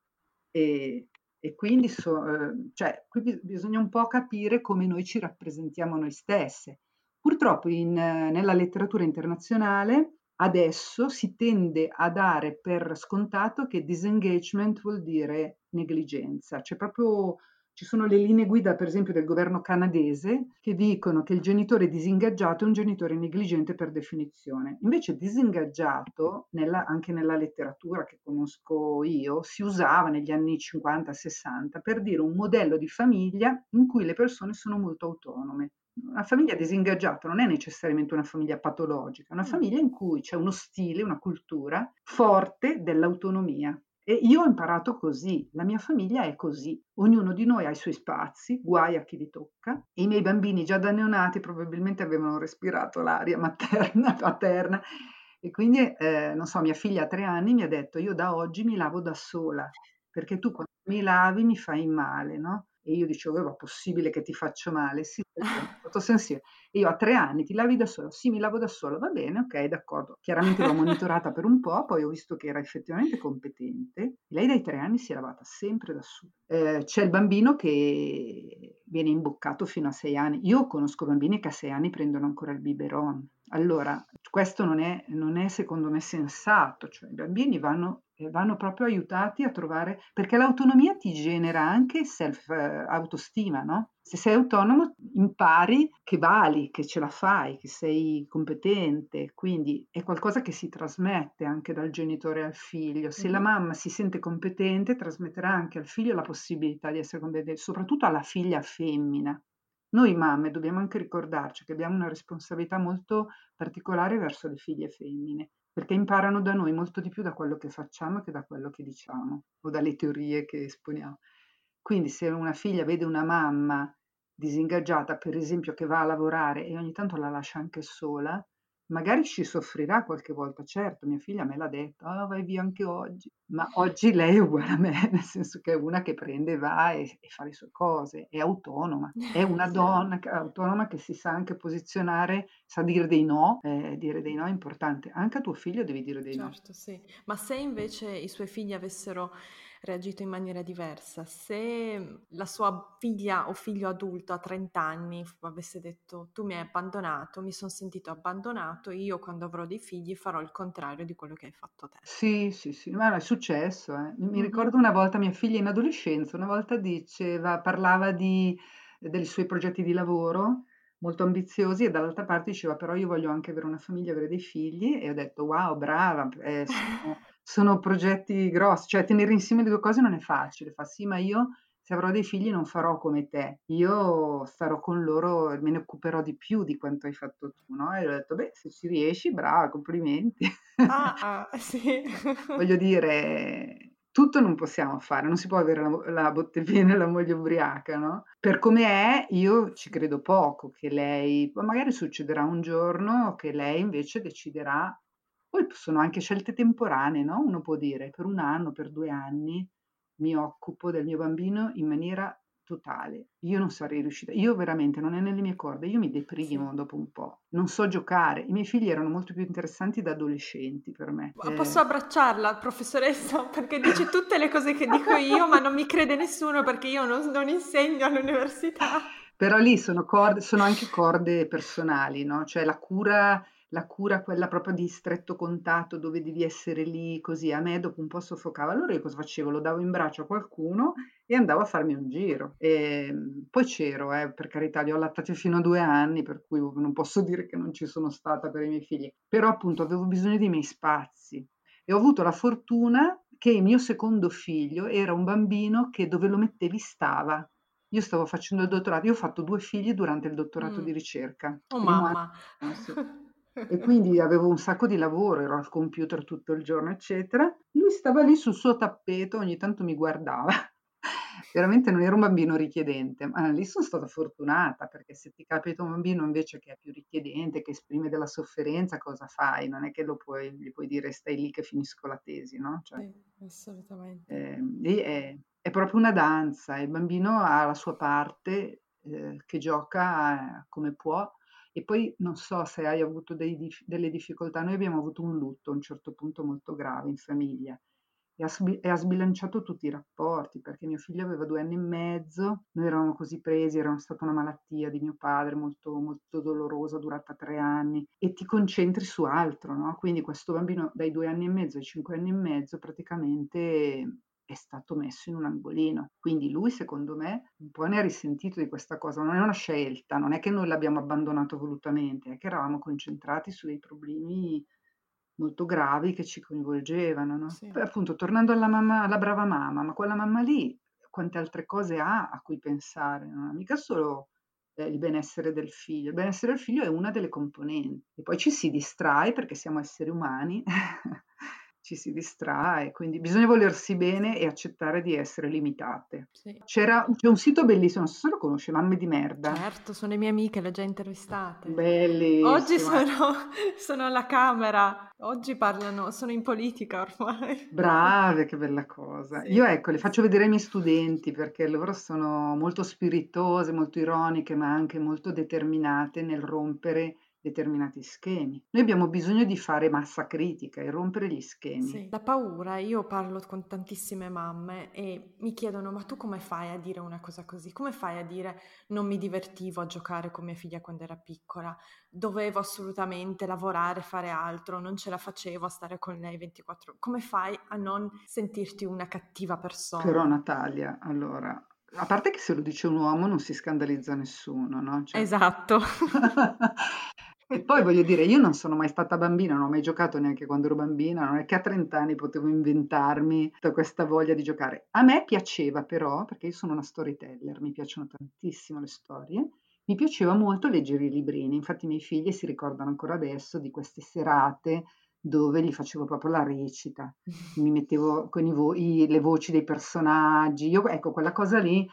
B: e E quindi so, eh, cioè, qui bisogna un po' capire come noi ci rappresentiamo noi stesse. Purtroppo in, nella letteratura internazionale adesso si tende a dare per scontato che disengagement vuol dire negligenza, cioè proprio ci sono le linee guida, per esempio, del governo canadese che dicono che il genitore disingaggiato è un genitore negligente per definizione. Invece disingaggiato, nella, anche nella letteratura che conosco io, si usava negli anni 50-60 per dire un modello di famiglia in cui le persone sono molto autonome. Una famiglia disingaggiata non è necessariamente una famiglia patologica, è una famiglia in cui c'è uno stile, una cultura forte dell'autonomia e io ho imparato così, la mia famiglia è così, ognuno di noi ha i suoi spazi, guai a chi li tocca. I miei bambini già da neonati probabilmente avevano respirato l'aria materna, paterna e quindi, eh, non so, mia figlia a tre anni mi ha detto io da oggi mi lavo da sola, perché tu quando mi lavi mi fai male, no? E io dicevo, ma possibile che ti faccio male? Sì, stato sensibile. E io a tre anni ti lavi da sola? Sì, mi lavo da sola, va bene, ok, d'accordo. Chiaramente l'ho monitorata per un po', poi ho visto che era effettivamente competente. Lei dai tre anni si è lavata sempre da sola. Eh, c'è il bambino che viene imboccato fino a sei anni. Io conosco bambini che a sei anni prendono ancora il biberon. Allora, questo non è, non è secondo me sensato, cioè i bambini vanno vanno proprio aiutati a trovare, perché l'autonomia ti genera anche self-autostima, no? Se sei autonomo impari che vali, che ce la fai, che sei competente, quindi è qualcosa che si trasmette anche dal genitore al figlio. Se la mamma si sente competente, trasmetterà anche al figlio la possibilità di essere competente, soprattutto alla figlia femmina. Noi mamme dobbiamo anche ricordarci che abbiamo una responsabilità molto particolare verso le figlie femmine perché imparano da noi molto di più da quello che facciamo che da quello che diciamo o dalle teorie che esponiamo. Quindi se una figlia vede una mamma disingaggiata, per esempio, che va a lavorare e ogni tanto la lascia anche sola, Magari ci soffrirà qualche volta, certo, mia figlia me l'ha detto, ah, vai via anche oggi, ma oggi lei è uguale a me, nel senso che è una che prende, va e, e fa le sue cose, è autonoma, è una donna autonoma che si sa anche posizionare, sa dire dei no, eh, dire dei no è importante, anche a tuo figlio devi dire dei
A: certo,
B: no.
A: Certo, sì, ma se invece i suoi figli avessero reagito in maniera diversa. Se mhmm, la sua figlia o figlio adulto a 30 anni avesse detto tu mi hai abbandonato, mi sono sentito abbandonato, io quando avrò dei figli farò il contrario di quello che hai fatto te.
B: Sì, sì, sì, ma è successo. Eh. Mi mm-hmm. ricordo una volta mia figlia in adolescenza, una volta diceva, parlava di, dei suoi progetti di lavoro molto ambiziosi e dall'altra parte diceva però io voglio anche avere una famiglia, avere dei figli e ho detto wow, brava, eh, sono, sono progetti grossi, cioè tenere insieme le due cose non è facile, fa sì, ma io se avrò dei figli non farò come te, io starò con loro e me ne occuperò di più di quanto hai fatto tu, no? E ho detto, beh, se ci riesci, brava, complimenti.
A: Ah, ah sì.
B: Voglio dire, tutto non possiamo fare, non si può avere la, la botteghina e la moglie ubriaca, no? Per come è, io ci credo poco che lei, magari succederà un giorno che lei invece deciderà poi sono anche scelte temporanee, no, uno può dire: per un anno, per due anni mi occupo del mio bambino in maniera totale. Io non sarei riuscita io veramente non è nelle mie corde, io mi deprimo dopo un po'. Non so giocare. I miei figli erano molto più interessanti da adolescenti per me.
A: Ma posso abbracciarla, professoressa? Perché dice tutte le cose che dico io, ma non mi crede nessuno perché io non non insegno all'università.
B: Però lì sono corde sono anche corde personali, no, cioè la cura la cura quella proprio di stretto contatto dove devi essere lì così, a me dopo un po' soffocava. Allora io cosa facevo? Lo davo in braccio a qualcuno e andavo a farmi un giro. E ehm, poi c'ero, eh, per carità, li ho allattati fino a due anni, per cui non posso dire che non ci sono stata per i miei figli, però appunto avevo bisogno dei miei spazi e ho avuto la fortuna che il mio secondo figlio era un bambino che dove lo mettevi stava. Io stavo facendo il dottorato, io ho fatto due figli durante il dottorato mm. di ricerca.
A: Oh mamma!
B: Anno, e quindi avevo un sacco di lavoro, ero al computer tutto il giorno, eccetera. Lui stava lì sul suo tappeto, ogni tanto mi guardava. Veramente non ero un bambino richiedente, ma lì sono stata fortunata perché se ti capita un bambino invece che è più richiedente, che esprime della sofferenza, cosa fai? Non è che lo puoi, gli puoi dire stai lì che finisco la tesi, no?
A: Cioè, sì, assolutamente.
B: Eh, lì è, è, proprio una danza, il bambino ha la sua parte eh, che gioca come può e poi non so se hai avuto dei delle difficoltà, noi abbiamo avuto un lutto a un certo punto molto grave in famiglia e ha, e ha, sbilanciato tutti i rapporti perché mio figlio aveva due anni e mezzo, noi eravamo così presi, era stata una malattia di mio padre molto, molto dolorosa, durata tre anni e ti concentri su altro, no? Quindi questo bambino dai due anni e mezzo ai cinque anni e mezzo praticamente è stato messo in un angolino. Quindi lui, secondo me, un po' ne ha risentito di questa cosa. Non è una scelta, non è che noi l'abbiamo abbandonato volutamente, è che eravamo concentrati su dei problemi molto gravi che ci coinvolgevano. No? Sì. Poi appunto tornando alla, mamma, alla brava mamma, ma quella mamma lì quante altre cose ha a cui pensare, non è mica solo eh, il benessere del figlio, il benessere del figlio è una delle componenti e poi ci si distrae perché siamo esseri umani ci si distrae, quindi bisogna volersi bene e accettare di essere limitate. Sì. C'era, c'è un sito bellissimo, non so se lo conosce, Mamme di merda.
A: Certo, sono le mie amiche, le ho già intervistate.
B: Bellissimo.
A: Oggi sono, sono alla Camera, oggi parlano, sono in politica ormai.
B: Brave, che bella cosa. Sì. Io ecco, le faccio vedere ai miei studenti perché loro sono molto spiritose, molto ironiche, ma anche molto determinate nel rompere determinati schemi. Noi abbiamo bisogno di fare massa critica e rompere gli schemi.
A: Sì, la paura, io parlo con tantissime mamme e mi chiedono ma tu come fai a dire una cosa così? Come fai a dire non mi divertivo a giocare con mia figlia quando era piccola? Dovevo assolutamente lavorare, fare altro, non ce la facevo a stare con lei 24 ore. Come fai a non sentirti una cattiva persona?
B: Però Natalia, allora, a parte che se lo dice un uomo non si scandalizza nessuno, no?
A: Cioè... Esatto.
B: E poi voglio dire, io non sono mai stata bambina, non ho mai giocato neanche quando ero bambina, non è che a 30 anni potevo inventarmi tutta questa voglia di giocare. A me piaceva però, perché io sono una storyteller, mi piacciono tantissimo le storie, mi piaceva molto leggere i librini, infatti i miei figli si ricordano ancora adesso di queste serate dove gli facevo proprio la recita, mi mettevo con i vo- i, le voci dei personaggi, io ecco quella cosa lì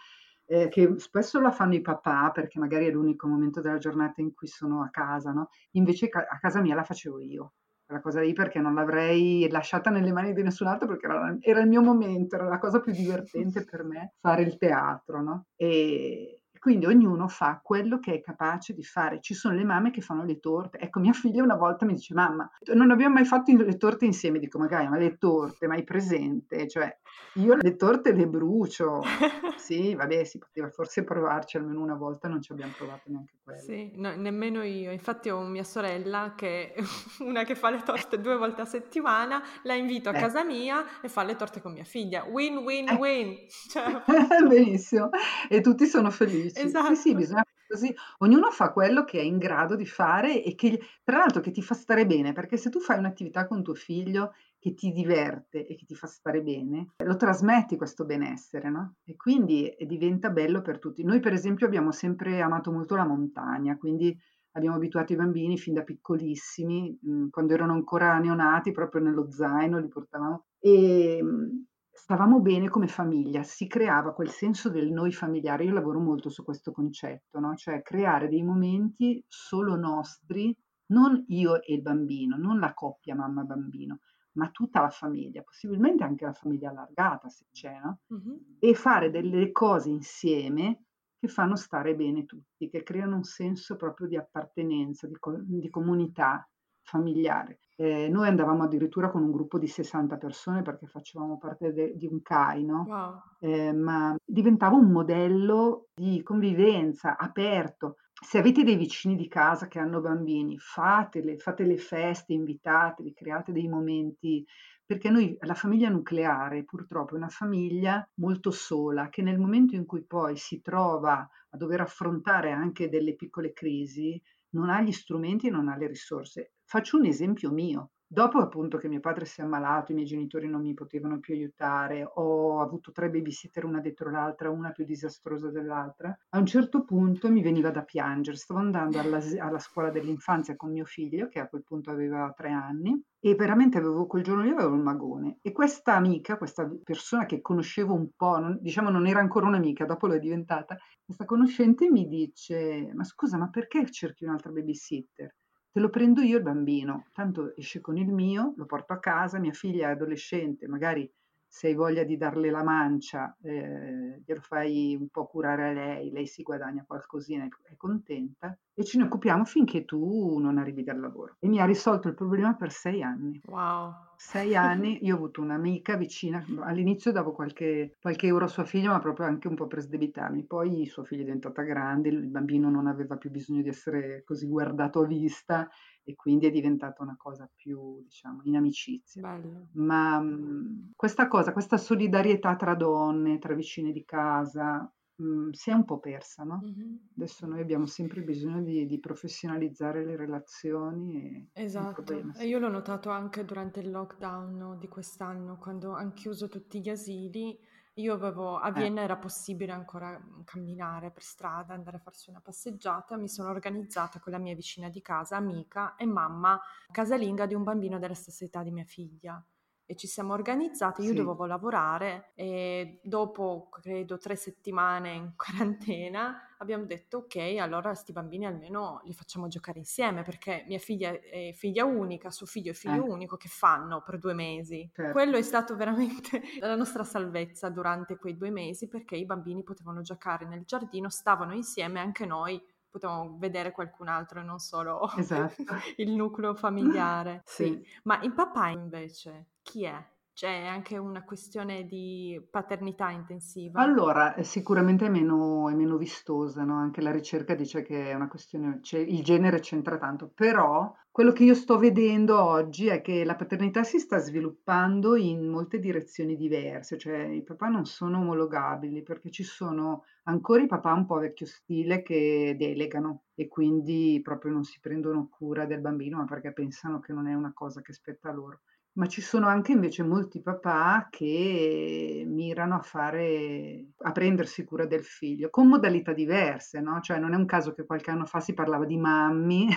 B: eh, che spesso la fanno i papà perché magari è l'unico momento della giornata in cui sono a casa, no? Invece ca- a casa mia la facevo io, quella cosa lì perché non l'avrei lasciata nelle mani di nessun altro perché era, era il mio momento, era la cosa più divertente per me fare il teatro, no? E, quindi ognuno fa quello che è capace di fare. Ci sono le mamme che fanno le torte. Ecco, mia figlia una volta mi dice, mamma, non abbiamo mai fatto le torte insieme. Dico, magari, ma le torte, ma hai presente? Cioè, io le torte le brucio. sì, vabbè, si poteva forse provarci almeno una volta, non ci abbiamo provato neanche quello.
A: Sì, no, nemmeno io. Infatti ho mia sorella che una che fa le torte due volte a settimana, la invito a eh. casa mia e fa le torte con mia figlia. Win, win, eh. win.
B: Cioè... Benissimo. E tutti sono felici. Esatto. Sì, sì, bisogna così. Ognuno fa quello che è in grado di fare e che, tra l'altro, che ti fa stare bene, perché se tu fai un'attività con tuo figlio che ti diverte e che ti fa stare bene, lo trasmetti questo benessere, no? E quindi diventa bello per tutti. Noi, per esempio, abbiamo sempre amato molto la montagna, quindi abbiamo abituato i bambini fin da piccolissimi, mhmm, quando erano ancora neonati, proprio nello zaino li portavamo. E ehm, stavamo bene come famiglia, si creava quel senso del noi familiare. Io lavoro molto su questo concetto, no? cioè creare dei momenti solo nostri, non io e il bambino, non la coppia mamma-bambino, ma tutta la famiglia, possibilmente anche la famiglia allargata se c'è, no? uh-huh. e fare delle cose insieme che fanno stare bene tutti, che creano un senso proprio di appartenenza, di, co- di comunità familiare. Eh, noi andavamo addirittura con un gruppo di 60 persone perché facevamo parte de- di un CAI, no? Wow. Eh, ma diventava un modello di convivenza aperto. Se avete dei vicini di casa che hanno bambini, fatele, fate le feste, invitateli, create dei momenti, perché noi, la famiglia nucleare purtroppo è una famiglia molto sola, che nel momento in cui poi si trova a dover affrontare anche delle piccole crisi, non ha gli strumenti e non ha le risorse. Faccio un esempio mio. Dopo appunto che mio padre si è ammalato, i miei genitori non mi potevano più aiutare, ho avuto tre babysitter una dietro l'altra, una più disastrosa dell'altra, a un certo punto mi veniva da piangere. Stavo andando alla, alla scuola dell'infanzia con mio figlio, che a quel punto aveva tre anni, e veramente avevo quel giorno lì avevo il magone. E questa amica, questa persona che conoscevo un po', non, diciamo non era ancora un'amica, dopo lo è diventata, questa conoscente mi dice, ma scusa, ma perché cerchi un'altra babysitter? Te lo prendo io il bambino, tanto esce con il mio, lo porto a casa, mia figlia è adolescente, magari se hai voglia di darle la mancia, eh, glielo fai un po' curare a lei, lei si guadagna qualcosina, è contenta, e ce ne occupiamo finché tu non arrivi dal lavoro. E mi ha risolto il problema per sei anni.
A: Wow.
B: Sei anni, io ho avuto un'amica vicina, all'inizio davo qualche, qualche euro a sua figlia, ma proprio anche un po' per sdebitarmi. Poi sua figlia è diventata grande, il bambino non aveva più bisogno di essere così guardato a vista e quindi è diventata una cosa più, diciamo, in amicizia.
A: Bello.
B: Ma mh, questa cosa, questa solidarietà tra donne, tra vicine di casa, mh, si è un po' persa, no?
A: Mhm.
B: Adesso noi abbiamo sempre bisogno di, di professionalizzare le relazioni e
A: Esatto, e io l'ho notato anche durante il lockdown di quest'anno, quando hanno chiuso tutti gli asili. Io avevo, a
B: Eh,
A: Vienna era possibile ancora mm, camminare per strada, andare a farsi una passeggiata. Mi sono organizzata con la mia vicina di casa, amica e mamma casalinga di un bambino della stessa età di mia figlia. E ci siamo organizzate, io
B: sì,
A: dovevo lavorare e dopo, credo, tre settimane in quarantena abbiamo detto ok, allora sti bambini almeno li facciamo giocare insieme perché mia figlia è figlia unica, suo figlio è figlio
B: eh,
A: unico, che fanno per due mesi?
B: certo.
A: Quello è stato veramente la nostra salvezza durante quei due mesi perché i bambini potevano giocare nel giardino, stavano insieme, anche noi potevamo vedere qualcun altro e non solo
B: Esatto.
A: il nucleo familiare. Sì,
B: Sì.
A: ma il papà invece chi è? C'è anche una questione di paternità intensiva?
B: Allora, eh, sicuramente è meno, è meno vistosa, no? Anche la ricerca dice che è una questione, cioè, il genere c'entra tanto, però quello che io sto vedendo oggi è che la paternità si sta sviluppando in molte direzioni diverse, cioè i papà non sono omologabili perché ci sono ancora i papà un po' vecchio stile che delegano e quindi proprio non si prendono cura del bambino, ma perché pensano che non è una cosa che spetta loro. Ma ci sono anche invece molti papà che mirano a fare a prendersi cura del figlio, con modalità diverse, no, cioè non è un caso che qualche anno fa si parlava di mammy,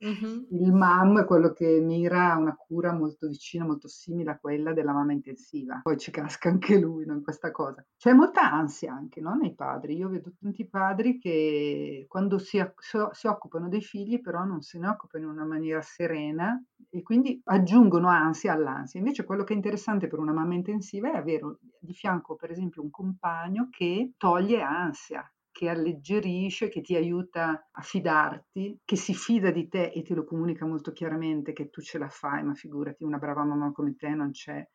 A: Mhm.
B: il mam è quello che mira a una cura molto vicina, molto simile a quella della mamma intensiva. Poi ci casca anche lui, no, in questa cosa. C'è molta ansia anche, no, nei padri. Io vedo tanti padri che quando si, si occupano dei figli però non se ne occupano in una maniera serena e quindi aggiungono ansia all'ansia. Invece quello che è interessante per una mamma intensiva è avere di fianco, per esempio, un compagno che toglie ansia, che alleggerisce, che ti aiuta a fidarti, che si fida di te e te lo comunica molto chiaramente che tu ce la fai, ma figurati, una brava mamma come te non c'è.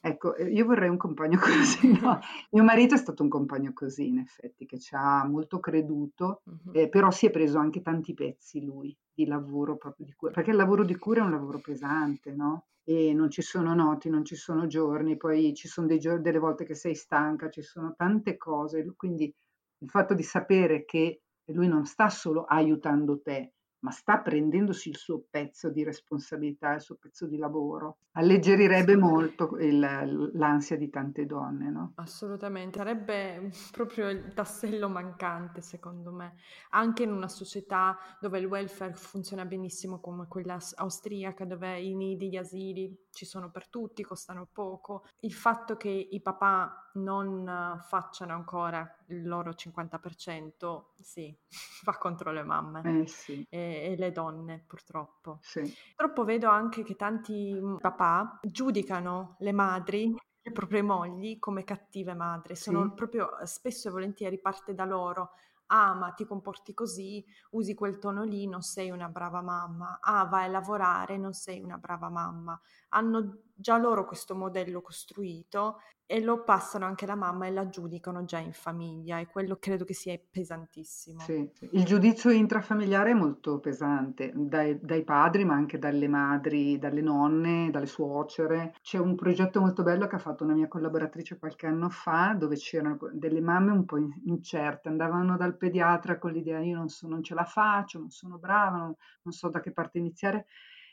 B: Ecco, eh, io vorrei un compagno così, no? Mio marito è stato un compagno così, in effetti, che ci ha molto creduto, eh, però si è preso anche tanti pezzi lui di lavoro proprio di cura, perché il lavoro di cura è un lavoro pesante, no? E non ci sono noti, non ci sono giorni, poi ci sono giorni, delle volte che sei stanca, ci sono tante cose, quindi il fatto di sapere che lui non sta solo aiutando te, ma sta prendendosi il suo pezzo di responsabilità, il suo pezzo di lavoro, alleggerirebbe molto il- l'ansia di tante donne, no?
A: Assolutamente, sarebbe proprio il tassello mancante, secondo me, anche in una società dove il welfare funziona benissimo come quella aus- austriaca, dove i nidi, gli asili ci sono per tutti, costano poco. Il fatto che i papà non facciano ancora il loro 50%, sì, va contro le mamme
B: Eh sì,
A: e, e le donne, purtroppo.
B: sì,
A: Purtroppo vedo anche che tanti mm, papà giudicano le madri, le proprie mogli, come cattive madri. Sono
B: sì,
A: proprio eh, spesso e volentieri parte da loro. Ah, ma ti comporti così, usi quel tono lì, non sei una brava mamma. Ah, vai a lavorare, non sei una brava mamma. Hanno già loro questo modello costruito e lo passano anche alla mamma e la giudicano già in famiglia e quello credo che sia pesantissimo.
B: sì, sì. Il giudizio intrafamiliare è molto pesante, dai, dai padri, ma anche dalle madri, dalle nonne, dalle suocere. C'è un progetto molto bello che ha fatto una mia collaboratrice qualche anno fa, dove c'erano delle mamme un po' in- incerte, andavano dal pediatra con l'idea io non, so, non ce la faccio, non sono brava, non, non so da che parte iniziare.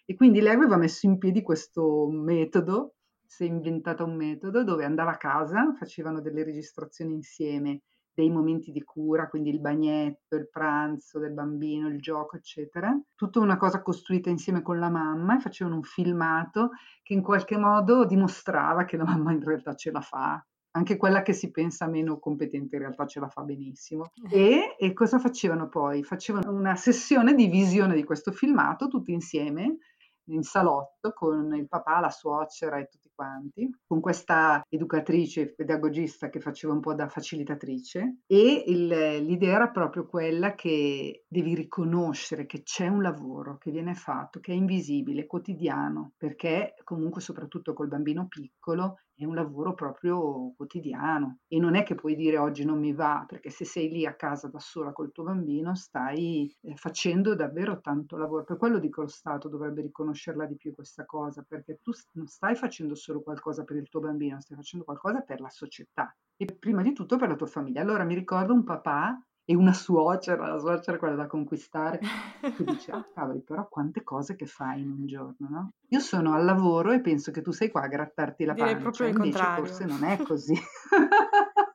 B: E quindi lei aveva messo in piedi questo metodo, si è inventata un metodo dove andava a casa, facevano delle registrazioni insieme dei momenti di cura, quindi il bagnetto, il pranzo del bambino, il gioco, eccetera. Tutta una cosa costruita insieme con la mamma e facevano un filmato che in qualche modo dimostrava che la mamma in realtà ce la fa. Anche quella che si pensa meno competente in realtà ce la fa benissimo. E, e cosa facevano poi? Facevano una sessione di visione di questo filmato tutti insieme in salotto con il papà, la suocera e tutti quanti, con questa educatrice, pedagogista che faceva un po' da facilitatrice e il, l'idea era proprio quella che devi riconoscere che c'è un lavoro che viene fatto, che è invisibile, quotidiano, perché comunque soprattutto col bambino piccolo è un lavoro proprio quotidiano e non è che puoi dire oggi non mi va, perché se sei lì a casa da sola col tuo bambino stai eh, facendo davvero tanto lavoro. Per quello dico lo Stato dovrebbe riconoscerla di più questa cosa, perché tu non stai facendo solo qualcosa per il tuo bambino, stai facendo qualcosa per la società e prima di tutto per la tua famiglia. Allora mi ricordo un papà e una suocera, la suocera è quella da conquistare, che dice, ah cavoli, però quante cose che fai in un giorno, no? Io sono al lavoro e penso che tu sei qua a grattarti la
A: Direi
B: pancia,
A: proprio il
B: invece
A: contrario.
B: forse non è così.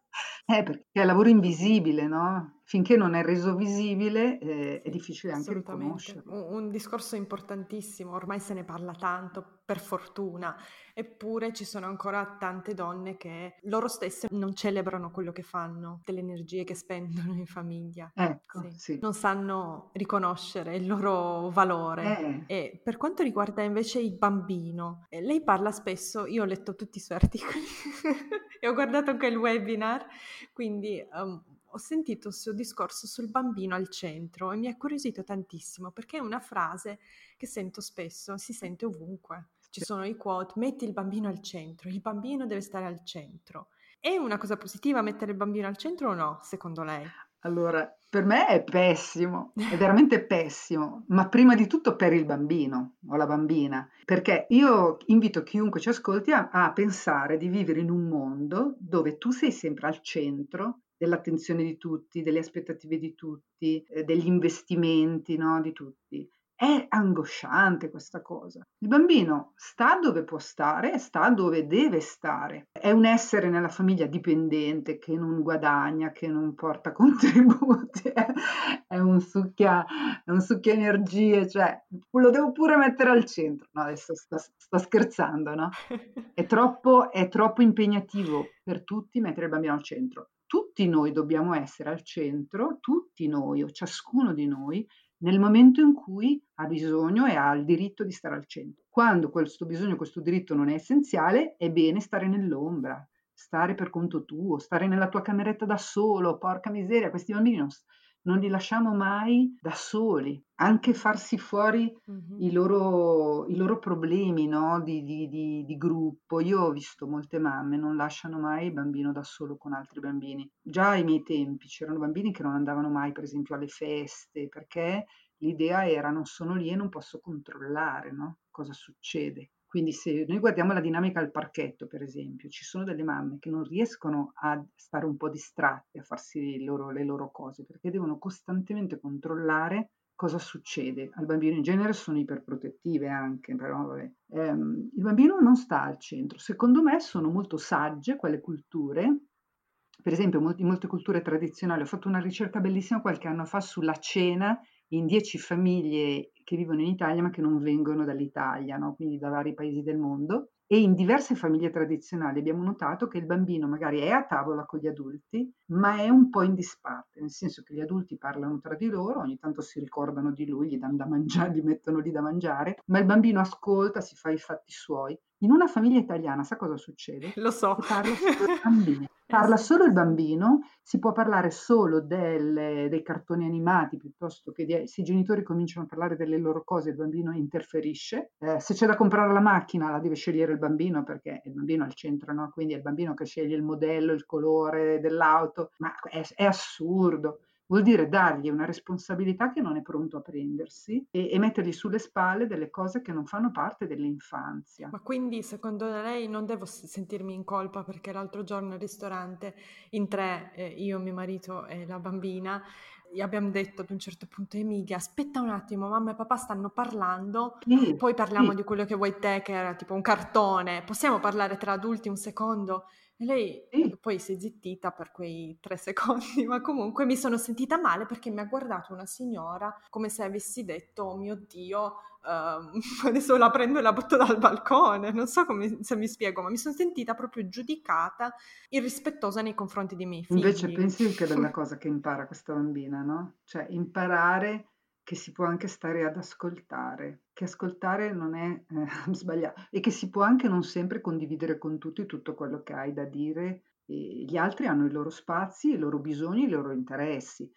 B: Eh, perché è lavoro invisibile, no? Finché non è reso visibile, eh, è difficile anche riconoscerlo.
A: un, un discorso importantissimo, ormai se ne parla tanto, per fortuna, eppure ci sono ancora tante donne che loro stesse non celebrano quello che fanno, delle energie che spendono in famiglia,
B: Ecco,
A: sì.
B: sì.
A: Non sanno riconoscere il loro valore.
B: Eh,
A: E per quanto riguarda invece il bambino, eh, lei parla spesso, io ho letto tutti i suoi articoli e ho guardato anche il webinar, quindi um, ho sentito il suo discorso sul bambino al centro e mi ha curiosito tantissimo perché è una frase che sento spesso, si sente ovunque. Ci sono i quote, metti il bambino al centro, il bambino deve stare al centro. È una cosa positiva mettere il bambino al centro o no, secondo lei?
B: Allora, per me è pessimo, è veramente pessimo, ma prima di tutto per il bambino o la bambina, perché io invito chiunque ci ascolti a, a pensare di vivere in un mondo dove tu sei sempre al centro dell'attenzione di tutti, delle aspettative di tutti, eh, degli investimenti, no, di tutti. È angosciante questa cosa. Il bambino sta dove può stare, sta dove deve stare. È un essere nella famiglia dipendente che non guadagna, che non porta contributi, è un succhia, è un succhia energie, cioè lo devo pure mettere al centro. No, adesso sto, sto scherzando, no? È troppo, è troppo impegnativo per tutti mettere il bambino al centro. Tutti noi dobbiamo essere al centro, tutti noi o ciascuno di noi nel momento in cui ha bisogno e ha il diritto di stare al centro. Quando questo bisogno, questo diritto non è essenziale, è bene stare nell'ombra, stare per conto tuo, stare nella tua cameretta da solo, porca miseria, questi bambini non, non li lasciamo mai da soli, anche farsi fuori
A: Mhm.
B: i loro, i loro problemi no? di, di- di- di gruppo. Io ho visto molte mamme non lasciano mai il bambino da solo con altri bambini. Già ai miei tempi c'erano bambini che non andavano mai, per esempio, alle feste, perché l'idea era non sono lì e non posso controllare no? cosa succede. Quindi se noi guardiamo la dinamica al parchetto, per esempio, ci sono delle mamme che non riescono a stare un po' distratte, a farsi loro- le loro cose, perché devono costantemente controllare cosa succede. Al bambino in genere sono iperprotettive anche, però. Ehm, il bambino non sta al centro. Secondo me sono molto sagge quelle culture. Per esempio, in molte culture tradizionali, ho fatto una ricerca bellissima qualche anno fa sulla cena in 10 famiglie che vivono in Italia ma che non vengono dall'Italia, no? quindi da vari paesi del mondo. E in diverse famiglie tradizionali abbiamo notato che il bambino magari è a tavola con gli adulti, ma è un po' in disparte, nel senso che gli adulti parlano tra di loro, ogni tanto si ricordano di lui, gli danno da mangiare, gli mettono lì da mangiare, ma il bambino ascolta, si fa i fatti suoi. In una famiglia italiana, sa cosa succede?
A: Lo so.
B: Che parla solo il bambino. Parla solo il bambino, si può parlare solo del- dei cartoni animati piuttosto che di, se i genitori cominciano a parlare delle loro cose, il bambino interferisce. Eh, se c'è da comprare la macchina, la deve scegliere il bambino perché è il bambino al centro, no? Quindi è il bambino che sceglie il modello, il colore dell'auto, ma è, è assurdo. Vuol dire dargli una responsabilità che non è pronto a prendersi e, e mettergli sulle spalle delle cose che non fanno parte dell'infanzia.
A: Ma quindi secondo lei non devo sentirmi in colpa perché l'altro giorno al ristorante in tre, eh, io, mio marito e la bambina, gli abbiamo detto ad un certo punto, Emilia, aspetta un attimo, mamma e papà stanno parlando,
B: Sì,
A: poi parliamo
B: sì,
A: di quello che vuoi te, che era tipo un cartone, possiamo parlare tra adulti un secondo? E lei
B: sì.
A: poi si è zittita per quei tre secondi, ma comunque mi sono sentita male perché mi ha guardato una signora come se avessi detto, oh mio Dio, ehm, adesso la prendo e la butto dal balcone. Non so come, se mi spiego, ma mi sono sentita proprio giudicata, irrispettosa nei confronti dei miei
B: Invece
A: figli.
B: pensi che bella cosa che impara questa bambina, no? Cioè imparare che si può anche stare ad ascoltare, che ascoltare non è eh, sbagliato e che si può anche non sempre condividere con tutti tutto quello che hai da dire. E gli altri hanno i loro spazi, i loro bisogni, i loro interessi.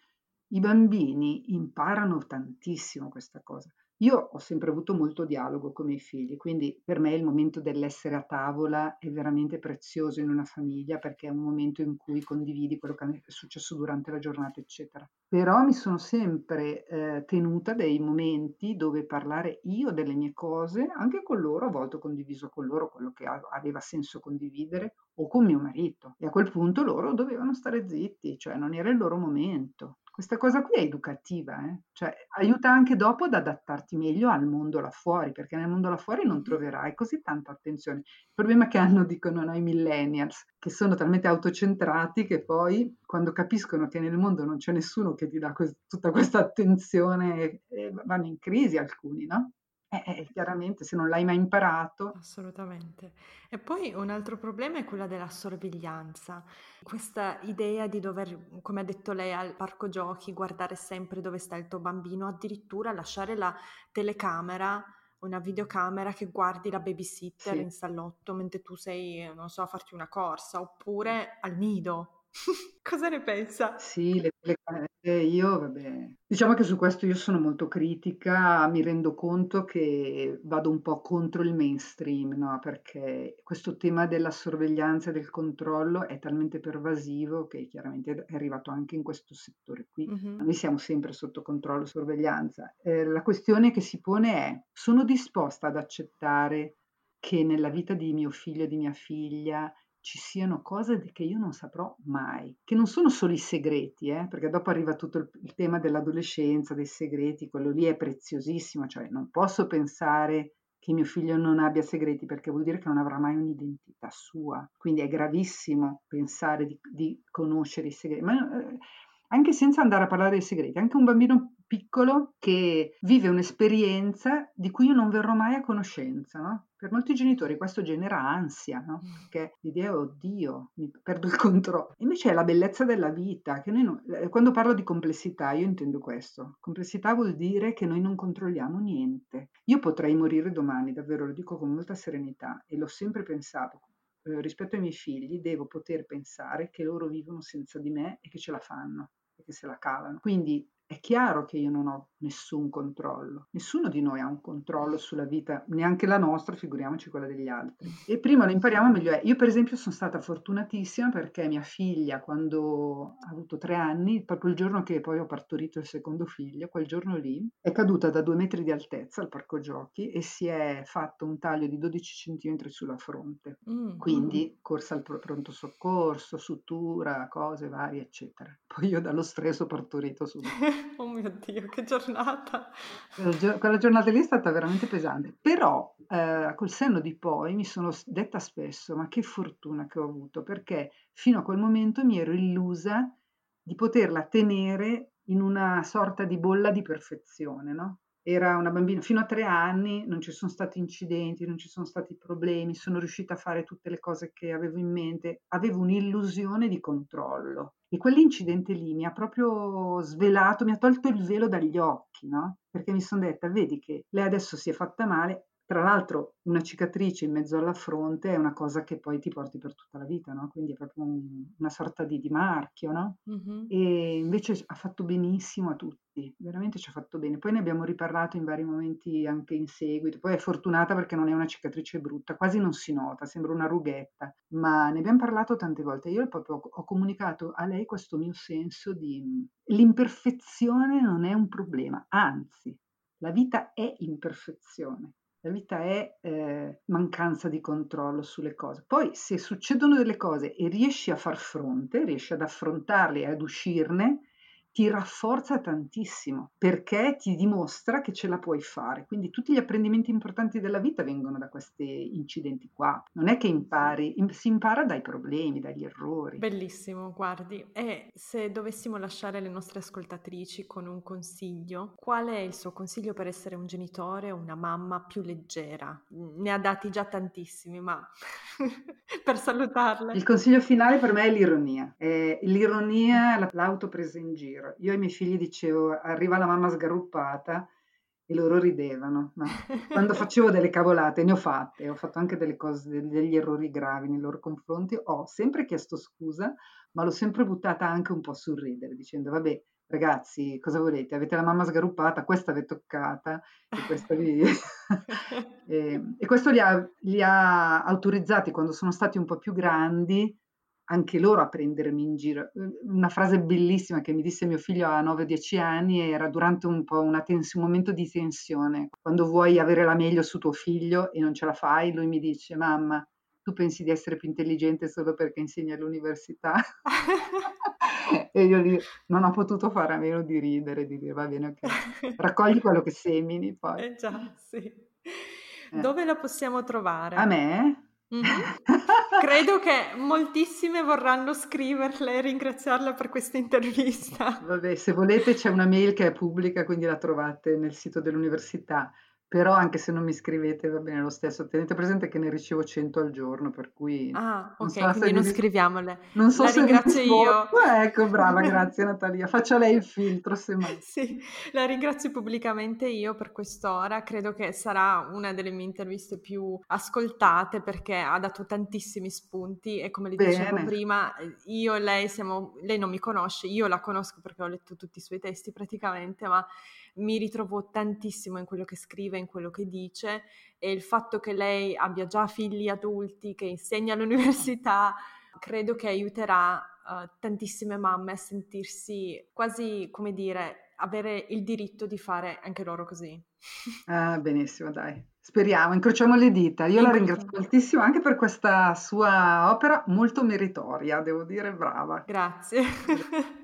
B: I bambini imparano tantissimo questa cosa. Io ho sempre avuto molto dialogo con i miei figli, quindi per me il momento dell'essere a tavola è veramente prezioso in una famiglia perché è un momento in cui condividi quello che è successo durante la giornata, eccetera. Però mi sono sempre eh, tenuta dei momenti dove parlare io delle mie cose, anche con loro, a volte ho condiviso con loro quello che aveva senso condividere, o con mio marito. E a quel punto loro dovevano stare zitti, cioè non era il loro momento. Questa cosa qui è educativa, eh? cioè aiuta anche dopo ad adattarti meglio al mondo là fuori, perché nel mondo là fuori non troverai così tanta attenzione. Il problema che hanno, dicono noi millennials, che sono talmente autocentrati che poi quando capiscono che nel mondo non c'è nessuno che ti dà que- tutta questa attenzione, eh, vanno in crisi alcuni, no? Eh, eh, chiaramente se non l'hai mai imparato.
A: Assolutamente. E poi un altro problema è quella della sorveglianza. Questa idea di dover, come ha detto lei, al parco giochi, guardare sempre dove sta il tuo bambino, addirittura lasciare la telecamera, una videocamera che guardi la babysitter
B: Sì.
A: in salotto mentre tu sei, non so, a farti una corsa, oppure al nido. Cosa ne pensa?
B: Sì, le telecamere io vabbè, diciamo che su questo io sono molto critica, mi rendo conto che vado un po' contro il mainstream, no, perché questo tema della sorveglianza e del controllo è talmente pervasivo che chiaramente è arrivato anche in questo settore qui.
A: Mhm.
B: Noi siamo sempre sotto controllo e sorveglianza. Eh, la questione che si pone è: sono disposta ad accettare che nella vita di mio figlio e di mia figlia ci siano cose che io non saprò mai, che non sono solo i segreti, eh, perché dopo arriva tutto il, il tema dell'adolescenza, dei segreti, quello lì è preziosissimo, cioè non posso pensare che mio figlio non abbia segreti perché vuol dire che non avrà mai un'identità sua, quindi è gravissimo pensare di, di conoscere i segreti, ma eh, anche senza andare a parlare dei segreti, anche un bambino piccolo che vive un'esperienza di cui io non verrò mai a conoscenza, no? Per molti genitori questo genera ansia, no? Perché l'idea, oddio, mi perdo il controllo. Invece è la bellezza della vita, che noi non, eh, quando parlo di complessità io intendo questo. Complessità vuol dire che noi non controlliamo niente. Io potrei morire domani, davvero lo dico con molta serenità e l'ho sempre pensato. Eh, rispetto ai miei figli devo poter pensare che loro vivono senza di me e che ce la fanno e che se la cavano. Quindi è chiaro che io non ho nessun controllo, nessuno di noi ha un controllo sulla vita, neanche la nostra, figuriamoci quella degli altri. E prima lo impariamo meglio è. Io per esempio sono stata fortunatissima perché mia figlia quando ha avuto tre anni, proprio il giorno che poi ho partorito il secondo figlio, quel giorno lì, è caduta da due metri di altezza al parco giochi e si è fatto un taglio di 12 centimetri sulla fronte. Mm. Quindi corsa al pronto soccorso, sutura, cose varie, eccetera. Poi io dallo stress ho partorito subito.
A: oh mio Dio, che giornata!
B: Quella giornata lì è stata veramente pesante, però eh, col senno di poi mi sono detta spesso, ma che fortuna che ho avuto, perché fino a quel momento mi ero illusa di poterla tenere in una sorta di bolla di perfezione, no? Era una bambina fino a tre anni, non ci sono stati incidenti, non ci sono stati problemi, sono riuscita a fare tutte le cose che avevo in mente, avevo un'illusione di controllo. E quell'incidente lì mi ha proprio svelato, mi ha tolto il velo dagli occhi, no? Perché mi sono detta, vedi che lei adesso si è fatta male, tra l'altro una cicatrice in mezzo alla fronte è una cosa che poi ti porti per tutta la vita, no? Quindi è proprio un, una sorta di, di marchio, no? Mm-hmm. E invece ha fatto benissimo a tutti, veramente ci ha fatto bene. Poi ne abbiamo riparlato in vari momenti anche in seguito. Poi è fortunata perché non è una cicatrice brutta, quasi non si nota, sembra una rughetta, ma ne abbiamo parlato tante volte. Io proprio ho, ho comunicato a lei questo mio senso di l'imperfezione non è un problema, anzi, la vita è imperfezione la vita è eh, mancanza di controllo sulle cose. Poi se succedono delle cose e riesci a far fronte, riesci ad affrontarle e ad uscirne, ti rafforza tantissimo perché ti dimostra che ce la puoi fare. Quindi tutti gli apprendimenti importanti della vita vengono da questi incidenti qua. Non è che impari, si impara dai problemi, dagli errori.
A: Bellissimo, guardi. E se dovessimo lasciare le nostre ascoltatrici con un consiglio, qual è il suo consiglio per essere un genitore o una mamma più leggera? Ne ha dati già tantissimi, ma per salutarle.
B: Il consiglio finale per me è l'ironia. È l'ironia, l'autopresa in giro vero. Io ai miei figli dicevo, arriva la mamma sgaruppata e loro ridevano. No? Quando facevo delle cavolate, ne ho fatte, ho fatto anche delle cose, degli errori gravi nei loro confronti, ho sempre chiesto scusa, ma l'ho sempre buttata anche un po' sul ridere, dicendo, vabbè, ragazzi, cosa volete? Avete la mamma sgaruppata, questa vi è toccata e questa vi... e, e, questo li ha, li ha autorizzati quando sono stati un po' più grandi anche loro a prendermi in giro. Una frase bellissima che mi disse mio figlio a 9-10 anni era durante un po' una tens- un momento di tensione. Quando vuoi avere la meglio su tuo figlio e non ce la fai, lui mi dice: Mamma, tu pensi di essere più intelligente solo perché insegni all'università? e io lì non ho potuto fare a meno di ridere, di dire va bene, ok, raccogli quello che semini poi.
A: Eh già, sì. Eh. Dove la possiamo trovare?
B: A me?
A: Mm-hmm. Credo che moltissime vorranno scriverle e ringraziarla per questa intervista.
B: Vabbè, se volete c'è una mail che è pubblica, quindi la trovate nel sito dell'università però anche se non mi scrivete va bene lo stesso, tenete presente che ne ricevo 100 al giorno, per cui...
A: Ah, ok, so quindi non vi... scriviamole.
B: Non so
A: La
B: se
A: ringrazio io.
B: ecco, brava, grazie Natalia. Faccia lei il filtro, semmai.
A: sì, la ringrazio pubblicamente io per quest'ora. Credo che sarà una delle mie interviste più ascoltate perché ha dato tantissimi spunti e come le dicevo prima, io e lei siamo... Lei non mi conosce, io la conosco perché ho letto tutti i suoi testi praticamente, ma mi ritrovo tantissimo in quello che scrive, in quello che dice e il fatto che lei abbia già figli adulti, che insegna all'università, credo che aiuterà uh, tantissime mamme a sentirsi quasi, come dire, avere il diritto di fare anche loro così.
B: Ah, benissimo, dai. Speriamo, incrociamo le dita. Io la ringrazio moltissimo anche per questa sua opera molto meritoria, devo dire, brava.
A: Grazie.